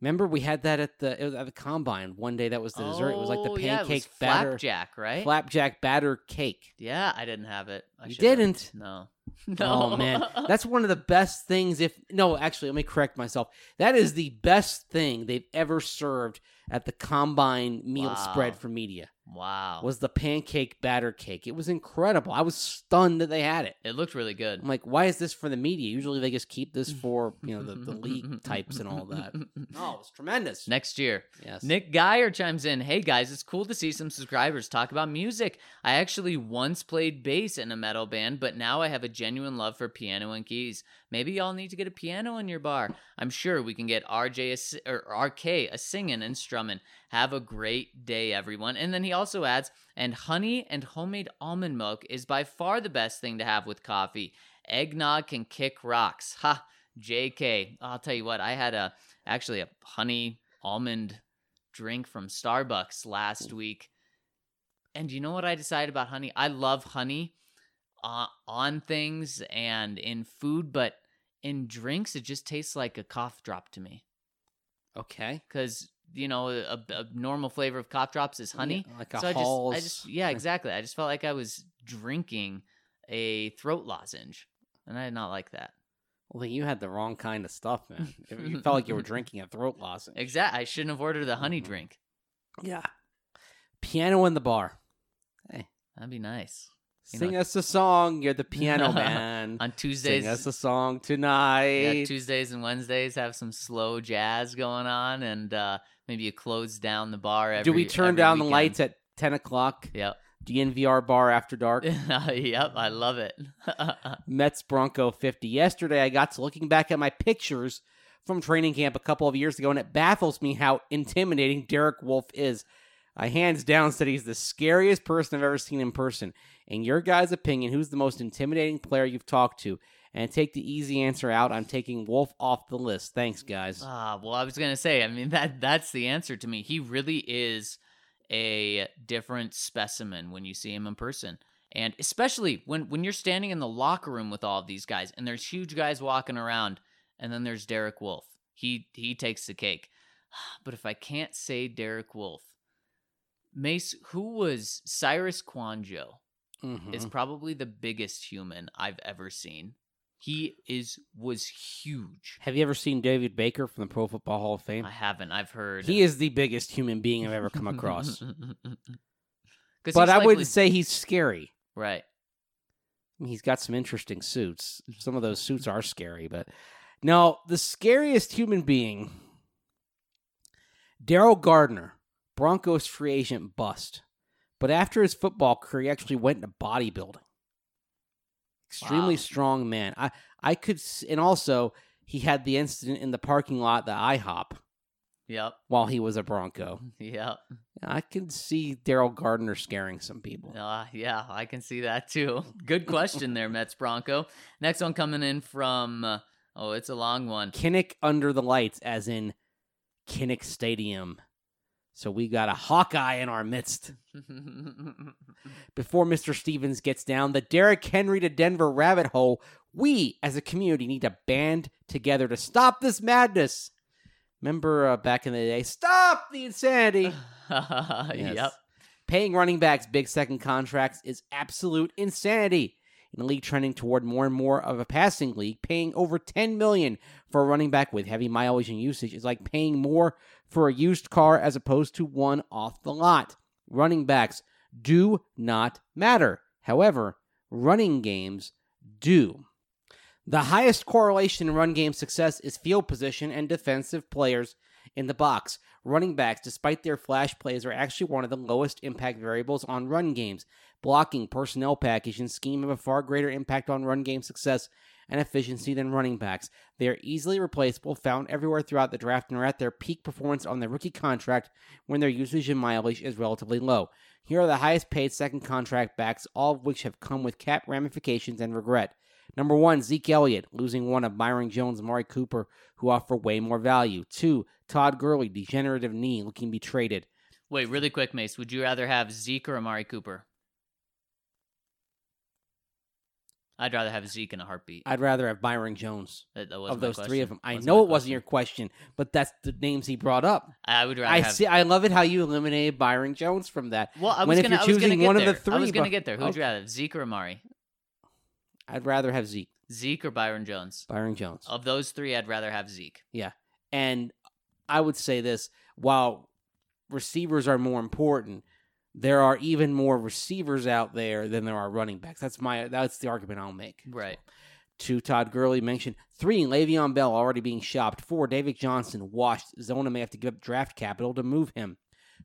Remember we had that at the it was at the combine one day. That was the dessert. It was like the
Oh, yeah, it was
pancake batter,
flapjack, right?
flapjack batter cake.
yeah, I didn't have it. I
You didn't?
No. Oh, no.
Oh man, that's one of the best things. If no, actually, let me correct myself. That is the best thing they've ever served at the combine meal
Wow.
spread for media.
Wow.
Was the pancake batter cake? It was incredible. I was stunned that they had it.
it looked really good.
I'm like, why is this for the media? Usually they just keep this for you know the, the league types and all that. Oh, it was tremendous.
Next year.
yes,
Nick Geyer chimes in, Hey guys, it's cool to see some subscribers talk about music. I actually once played bass in a metal band, but now I have a genuine love for piano and keys. Maybe y'all need to get a piano in your bar. I'm sure we can get RJ a, or RK a singing and strumming. Have a great day, everyone. And then he also adds, and honey and homemade almond milk is by far the best thing to have with coffee. Eggnog can kick rocks. Ha, JK. I'll tell you what, I had a actually a honey almond drink from Starbucks last week. And you know what I decided about honey? I love honey uh, on things and in food, but in drinks, it just tastes like a cough drop to me.
okay.
Because, you know, a, a normal flavor of cough drops is honey.
Yeah, like a
so I just, I just, yeah, exactly. I just felt like I was drinking a throat lozenge. And I did not like that.
Well, then you had the wrong kind of stuff, man. you felt like you were drinking a throat lozenge.
Exactly. I shouldn't have ordered the honey
Mhm.
drink.
Yeah. Piano in the bar.
Hey, that'd be nice. You
Sing
know-
us a song. You're the piano man.
On Tuesdays,
Sing us a song tonight.
Yeah, Tuesdays and Wednesdays have some slow jazz going on, and uh, maybe you close down the bar. Every,
Do we turn
every
down the
weekend.
lights at 10 o'clock?
Yep.
DNVR bar after dark.
yep. I love it.
Mets Bronco 50. Yesterday, I got to looking back at my pictures from training camp a couple of years ago, and it baffles me how intimidating Derek Wolfe is. I hands down said he's the scariest person I've ever seen in person. In your guys' opinion, who's the most intimidating player you've talked to? And take the easy answer out. I'm taking Wolfe off the list. Thanks, guys.
Ah, well, I was gonna say. I mean that that's the answer to me. He really is a different specimen when you see him in person, and especially when when you're standing in the locker room with all of these guys, and there's huge guys walking around, and then there's Derek Wolfe. He he takes the cake. But if I can't say Derek Wolfe, Mace, who was Cyrus Kouandjio,
Mhm.
is probably the biggest human I've ever seen. He is was huge.
Have you ever seen David Baker from the Pro Football Hall of Fame?
I haven't. I've heard
He is the biggest human being I've ever come across. but I
likely-
wouldn't say he's scary.
right.
I mean, he's got some interesting suits. Some of those suits are scary, but now the scariest human being, Daryl Gardener, Broncos free agent bust. But after his football career, he actually went into bodybuilding. Extremely
Wow.
strong man. I I could, and also he had the incident in the parking lot, the IHOP,
Yep.
while he was a Bronco.
Yep.
I can see Daryl Gardener scaring some people.
Uh, yeah, I can see that too. Good question there, Mets Bronco. Next one coming in from. Uh, oh, it's a long one.
Kinnick under the lights, as in Kinnick Stadium. So we got a Hawkeye in our midst. Before Mr. Stevens gets down the Derrick Henry to Denver rabbit hole, we as a community need to band together to stop this madness. Remember uh, back in the day, stop the insanity. Yes.
Yep.
Paying running backs big second contracts is absolute insanity. In a league trending toward more and more of a passing league, paying over 10 million for a running back with heavy mileage and usage is like paying more for a used car as opposed to one off the lot. Running backs do not matter. However, running games do. The highest correlation in run game success is field position and defensive players in the box. Running backs, despite their flash plays, are actually one of the lowest impact variables on run games. Blocking, personnel package, and scheme have a far greater impact on run game success and efficiency than running backs. They are easily replaceable, found everywhere throughout the draft, and are at their peak performance on their rookie contract when their usage and mileage is relatively low. Here are the highest paid second contract backs, all of which have come with cap ramifications and regret. Number one, Zeke Elliott, losing one of Byron Jones and Amari Cooper, who offer way more value. Two, Todd Gurley, degenerative knee, looking to be traded.
Wait, really quick, Mace. Would you rather have Zeke or Amari Cooper? I'd rather have Zeke in a heartbeat.
I'd rather have Byron Jones
That, that
of those three of them. I know it wasn't your question, but that's the names he brought up.
I would rather
I
have.
see. I love it how you eliminated Byron Jones from that.
Well, I
when
was
if
gonna.
you're
I was gonna
choosing
get
one of
there.
the
I was gonna get there. Who'd
Okay.
you rather, Zeke or Amari?
I'd rather have Zeke,
Zeke or Byron Jones?
Byron Jones.
Of those three, I'd rather have Zeke.
Yeah, and I would say this: while receivers are more important, there are even more receivers out there than there are running backs. That's my. That's the argument I'll make.
Right.
Two, Todd Gurley mentioned three. Le'Veon Bell already being shopped. Four, David Johnson washed. Zona may have to give up draft capital to move him.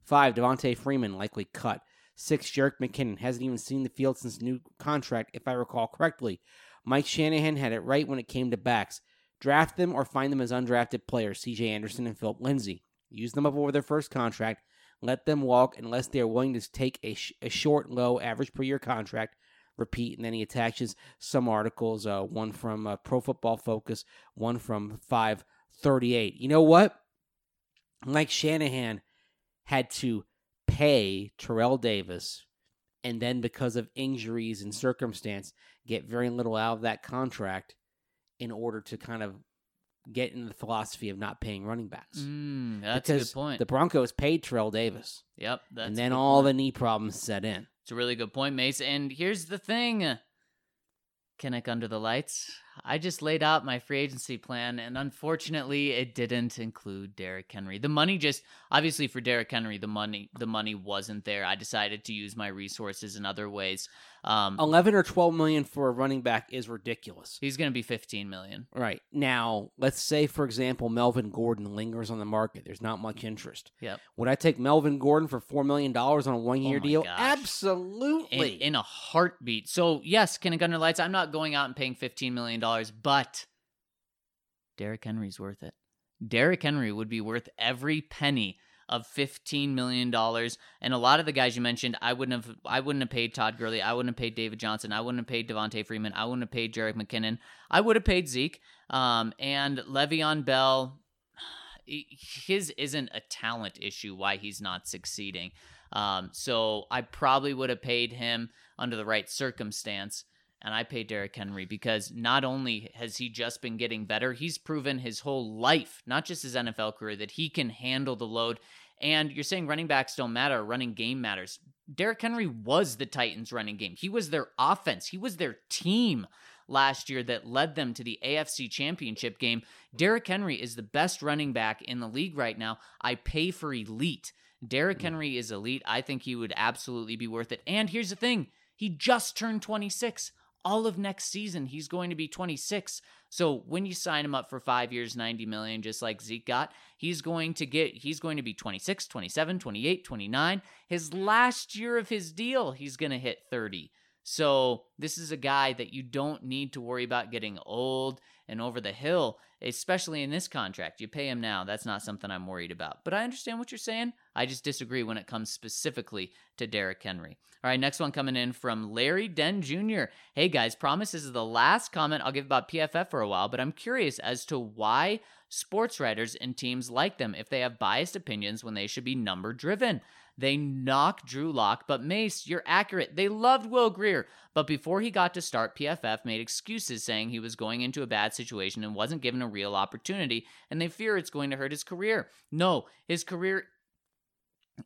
Five, Devonta Freeman likely cut. Six, Jerick McKinnon hasn't even seen the field since new contract, if I recall correctly. Mike Shanahan had it right when it came to backs. Draft them or find them as undrafted players, C.J. Anderson and Philip Lindsay. Use them up over their first contract. Let them walk unless they are willing to take a, sh- a short, low, average per year contract. Repeat, and then he attaches some articles. Uh, one from uh, Pro Football Focus, one from Five Thirty Eight. You know what? Mike Shanahan had to pay Terrell Davis, and then because of injuries and circumstance, get very little out of that contract in order to kind of get in the philosophy of not paying running backs.
Mm, that's
because
a good point.
The Broncos paid Terrell Davis,
yep. That's
and then all
point.
the knee problems set in.
It's a really good point, Mace. And here's the thing Kinnick under the lights. I just laid out my free agency plan, and unfortunately, it didn't include Derrick Henry. The money just obviously for Derrick Henry, the money the money wasn't there. I decided to use my resources in other ways. Um,
Eleven or twelve million for a running back is ridiculous.
he's going to be 15 million.
Right now, let's say for example, Melvin Gordon lingers on the market. There's not much interest.
Yep.
Would I take Melvin Gordon for four million dollars on a one-year
Oh
deal?
gosh.
Absolutely.
in a heartbeat. So yes, under lights. I'm not going out and paying 15 million dollars, but Derrick Henry's worth it. Derrick Henry would be worth every penny of fifteen million dollars. And a lot of the guys you mentioned, I wouldn't have I wouldn't have paid Todd Gurley, I wouldn't have paid David Johnson, I wouldn't have paid Devonta Freeman, I wouldn't have paid Jerick McKinnon, I would have paid Zeke. Um, and Le'Veon Bell, his isn't a talent issue why he's not succeeding. Um, so I probably would have paid him under the right circumstance. And I pay Derrick Henry because not only has he just been getting better, he's proven his whole life, not just his NFL career, that he can handle the load. And you're saying running backs don't matter, running game matters. Derrick Henry was the Titans' running game. He was their offense. He was their team last year that led them to the AFC Championship game. Derrick Henry is the best running back in the league right now. I pay for elite. Derrick mm-hmm. Henry is elite. I think he would absolutely be worth it. And here's the thing he just turned 26. All of next season, he's going to be 26. So when you sign him up for five years, 90 million, just like Zeke got, he's going to get, he's going to be 26, 27, 28, 29. His last year of his deal, he's going to hit 30. So this is a guy that you don't need to worry about getting old and over the hill, especially in this contract. You pay him now. That's not something I'm worried about. But I understand what you're saying. I just disagree when it comes specifically to Derrick Henry. All right, next one coming in from Larry Den Jr. Hey guys, promise this is the last comment I'll give about PFF for a while, but I'm curious as to why sports writers and teams like them if they have biased opinions when they should be number driven. They knock Drew Lock, but Mace, you're accurate. They loved Will Grier, but before he got to start, PFF made excuses saying he was going into a bad situation and wasn't given a real opportunity, and they fear it's going to hurt his career. No, his career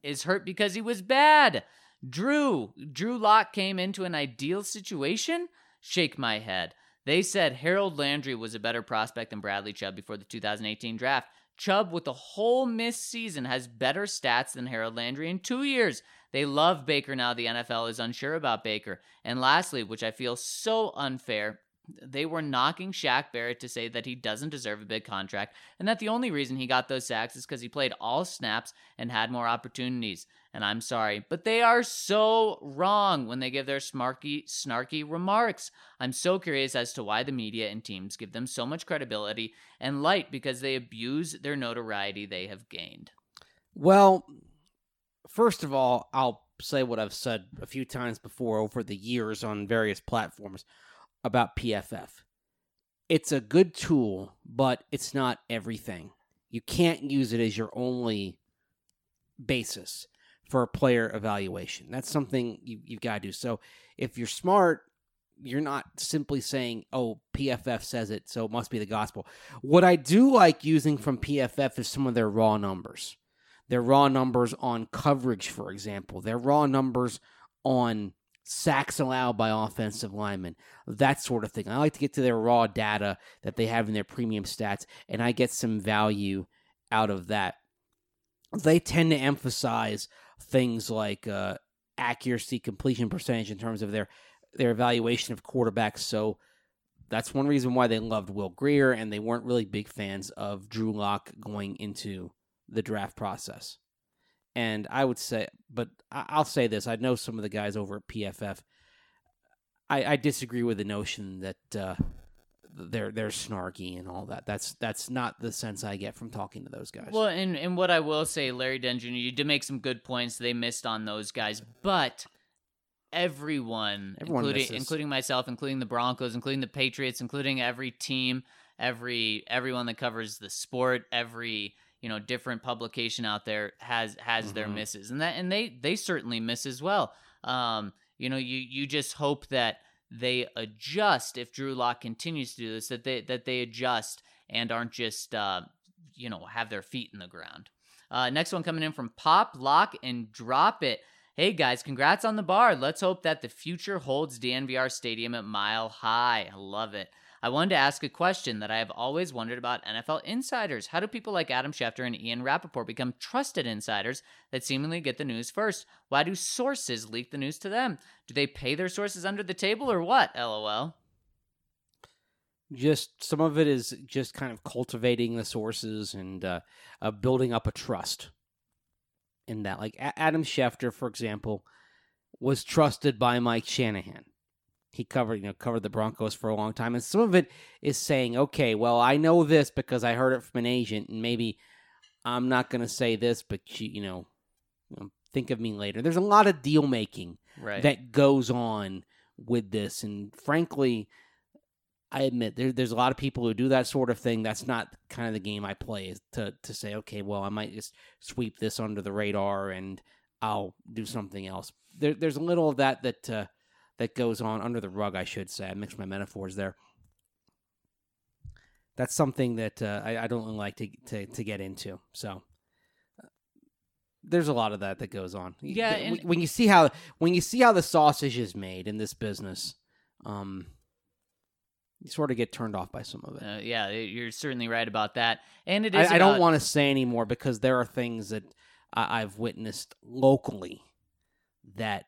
is hurt because he was bad. Drew, Drew Lock came into an ideal situation? Shake my head. They said Harold Landry was a better prospect than Bradley Chubb before the 2018 draft. Chubb, with a whole missed season, has better stats than Harold Landry in two years. They love Baker now. The NFL is unsure about Baker. And lastly, which I feel so unfair, they were knocking Shaq Barrett to say that he doesn't deserve a big contract and that the only reason he got those sacks is because he played all snaps and had more opportunities. And I'm sorry, but they are so wrong when they give their smarky, snarky remarks. I'm so curious as to why the media and teams give them so much credibility and light because they abuse their notoriety they have gained.
Well, first of all, I'll say what I've said a few times before over the years on various platforms about PFF. It's a good tool, but it's not everything. You can't use it as your only basis for a player evaluation. That's something you, you've got to do. So if you're smart, you're not simply saying, "Oh, PFF says it, so it must be the gospel." What I do like using from PFF is some of their raw numbers. Their raw numbers on coverage, for example. Their raw numbers on sacks allowed by offensive linemen, that sort of thing. I like to get to their raw data that they have in their premium stats, and I get some value out of that. They tend to emphasize things like uh, accuracy, completion percentage in terms of their their evaluation of quarterbacks. So that's one reason why they loved Will Grier and they weren't really big fans of Drew Lock going into the draft process. And I would say, but I'll say this: I know some of the guys over at PFF. I, I disagree with the notion that uh, they're they're snarky and all that. That's that's not the sense I get from talking to those guys.
Well, and and what I will say, Larry Dent Jr., you did make some good points. They missed on those guys, but everyone,
Everyone
including
misses.
including myself, including the Broncos, including the Patriots, including every team, every everyone that covers the sport, every you know different publication out there has has their
Mhm.
misses, and that and they they certainly miss as well. Um, you know, you you just hope that they adjust if Drew Lock continues to do this, that they that they adjust and aren't just uh, you know have their feet in the ground. Uh, next one coming in from Pop Lock and Drop It. Hey guys, congrats on the bar. Let's hope that the future holds DNVR Stadium at Mile High. I love it. I wanted to ask a question that I have always wondered about NFL insiders. How do people like Adam Schefter and Ian Rapoport become trusted insiders that seemingly get the news first? Why do sources leak the news to them? Do they pay their sources under the table or what? LOL.
just some of it is just kind of cultivating the sources and uh, uh, building up a trust in that. Like a- Adam Schefter, for example, was trusted by Mike Shanahan. He covered, you know, covered the Broncos for a long time, and some of it is saying, "Okay, well, I know this because I heard it from an agent, and maybe I'm not going to say this, but you, you know, think of me later." There's a lot of deal making
Right.
that goes on with this. And frankly, I admit there, there's a lot of people who do that sort of thing. That's not kind of the game I play is to, to say, okay, well, I might just sweep this under the radar and I'll do something else. There, there's a little of that that uh, that goes on under the rug, I should say. I mixed my metaphors there. That's something that uh, I, I don't really like to, to to get into. So uh, there's a lot of that that goes on.
Yeah,
Th-
and-
when you see how when you see how the sausage is made in this business, um, you sort of get turned off by some of it.
Uh, yeah, you're certainly right about that. And it is.
I, I don't want to say anymore because there are things that I, I've witnessed locally that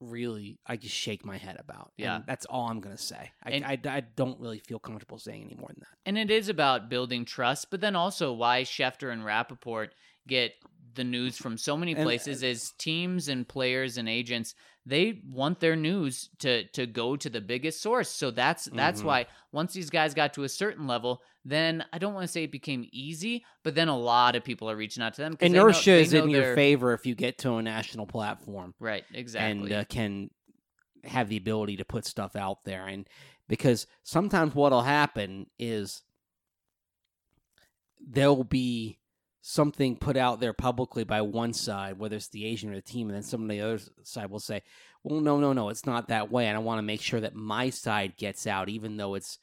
really I just shake my head about. And
Yeah.
that's all I'm gonna say. I,
And-
I, I don't really feel comfortable saying any more than that.
And it is about building trust, but then also why Schefter and Rapoport get the news from so many
And- uh,
places is teams and players and agents they want their news to to go to the biggest source so that's that's
Mhm.
why once these guys got to a certain level then i don't want to say it became easy but then a lot of people are reaching out to them. they know-
Inertia is in your favor if you get to a national platform.
right exactly
and uh, can have the ability to put stuff out there and because sometimes what'll happen is there'll be something put out there publicly by one side whether it's the agent or the team and then some of the other side will say well no no no it's not that way and i want to make sure that my side gets out even though it's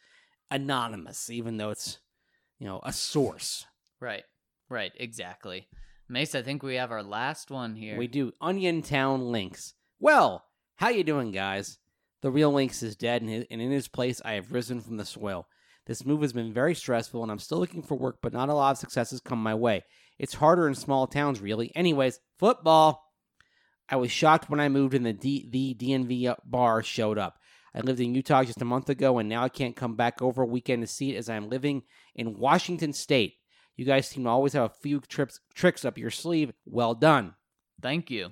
anonymous even though it's you know a source
right right exactly mace i think we have our last one here
We do Onion Town Links. Well, how you doing, guys? The real Lynx is dead, and in his place, I have risen from the soil. This move has been very stressful, and I'm still looking for work, but not a lot of successes come my way. It's harder in small towns, really. Anyways, football. I was shocked when I moved and the D- the DNV bar showed up. I lived in Utah just a month ago, and now I can't come back over a weekend to see it as I am living in Washington State. You guys seem to always have a few trips tricks up your sleeve. Well done.
thank you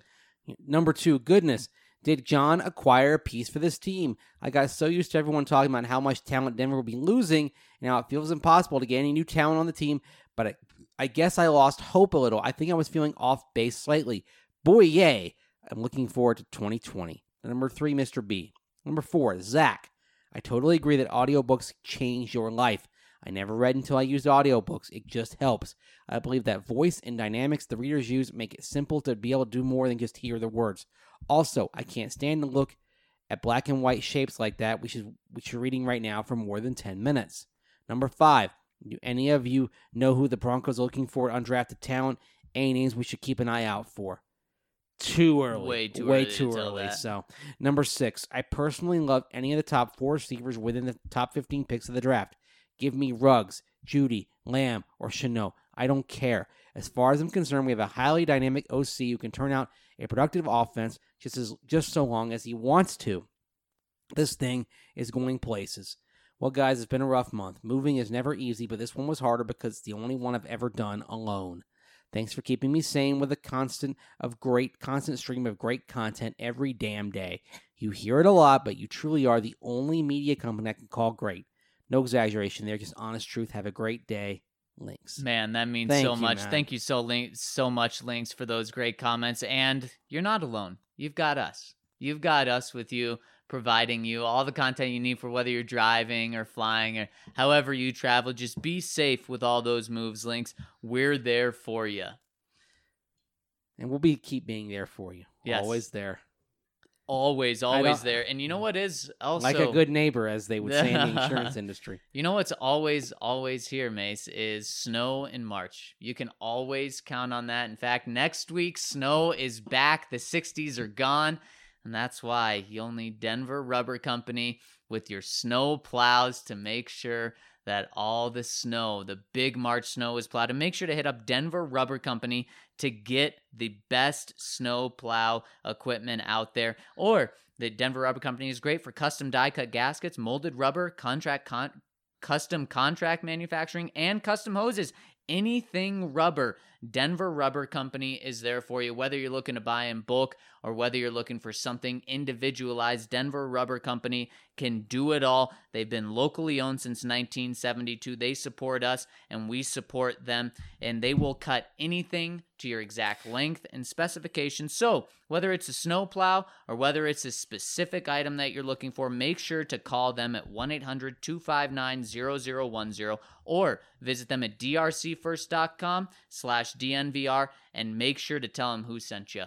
Number two, goodness. Did John acquire a piece for this team? I got so used to everyone talking about how much talent Denver will be losing and how it feels impossible to get any new talent on the team, but I, I guess I lost hope a little. I think I was feeling off base slightly. Boy, yay. I'm looking forward to 2020. Number three, Mr. B. Number four, Zach. I totally agree that audiobooks change your life. I never read until I used audiobooks. It just helps. I believe that voice and dynamics the readers use make it simple to be able to do more than just hear the words. Also, I can't stand to look at black and white shapes like that, which is which you're reading right now, for more than 10 minutes. Number five, do any of you know who the Broncos are looking for undrafted talent? Any names we should keep an eye out for? Too early.
Way too
Way
early
too
tell
early. So, number six, I personally love any of the top four receivers within the top 15 picks of the draft. Give me Ruggs, Jeudy, Lamb, or Shenault. I don't care. As far as I'm concerned, we have a highly dynamic OC who can turn out a productive offense just as just so long as he wants to. This thing is going places. Well, guys, it's been a rough month. Moving is never easy, but this one was harder because it's the only one I've ever done alone. Thanks for keeping me sane with a constant of great constant stream of great content every damn day. You hear it a lot, but you truly are the only media company I can call great. No exaggeration there, just honest truth. Have a great day. Links.
Man, that means
Thank
so
you,
much.
man.
Thank you so link- so much, Links, for those great comments. And you're not alone. You've got us. You've got us with you, providing you all the content you need for whether you're driving or flying or however you travel. Just be safe with all those moves, Links. We're there for you.
And we'll be keep being there for you.
Yes.
Always there.
Always, always there. And you know what is also
like a good neighbor, as they would say in the insurance industry.
You know what's always, always here, Mace, is snow in March. You can always count on that. In fact, next week, snow is back. The 60s are gone. And that's why you'll need Denver Rubber Company with your snow plows to make sure that all the snow, the big March snow, is plowed. And make sure to hit up Denver Rubber Company to get the best snow plow equipment out there. Or the Denver Rubber Company is great for custom die cut gaskets, molded rubber, contract con- custom contract manufacturing, and custom hoses. Anything rubber, Denver Rubber Company is there for you. Whether you're looking to buy in bulk or whether you're looking for something individualized, Denver Rubber Company can do it all. They've been locally owned since 1972. They support us and we support them, and they will cut anything to your exact length and specifications. So, whether it's a snow plow or whether it's a specific item that you're looking for, make sure to call them at 1 800 259 0010 or visit them at drcfirst.com slash DNVR and make sure to tell them who sent you.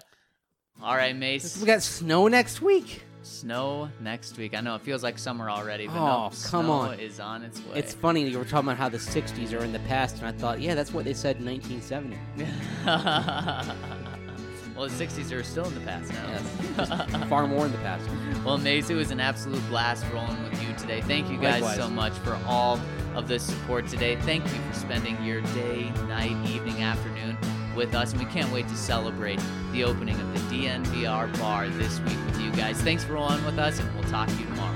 All right, Mace.
We got snow next week.
Snow next week. I know it feels like summer already, but
Oh,
no,
come
snow
on.
is on its way.
It's funny you were talking about how the '60s are in the past, and I thought, yeah, that's what they said in 1970.
well, the 60s are still in the past now.
Far more in the past.
Well, Mace, it was an absolute blast rolling with you today. Thank you guys
Likewise.
so much for all of the support today. Thank you for spending your day, night, evening, afternoon with us. And we can't wait to celebrate the opening of the DNVR bar this week with you guys. Thanks for rolling with us, and we'll talk to you tomorrow.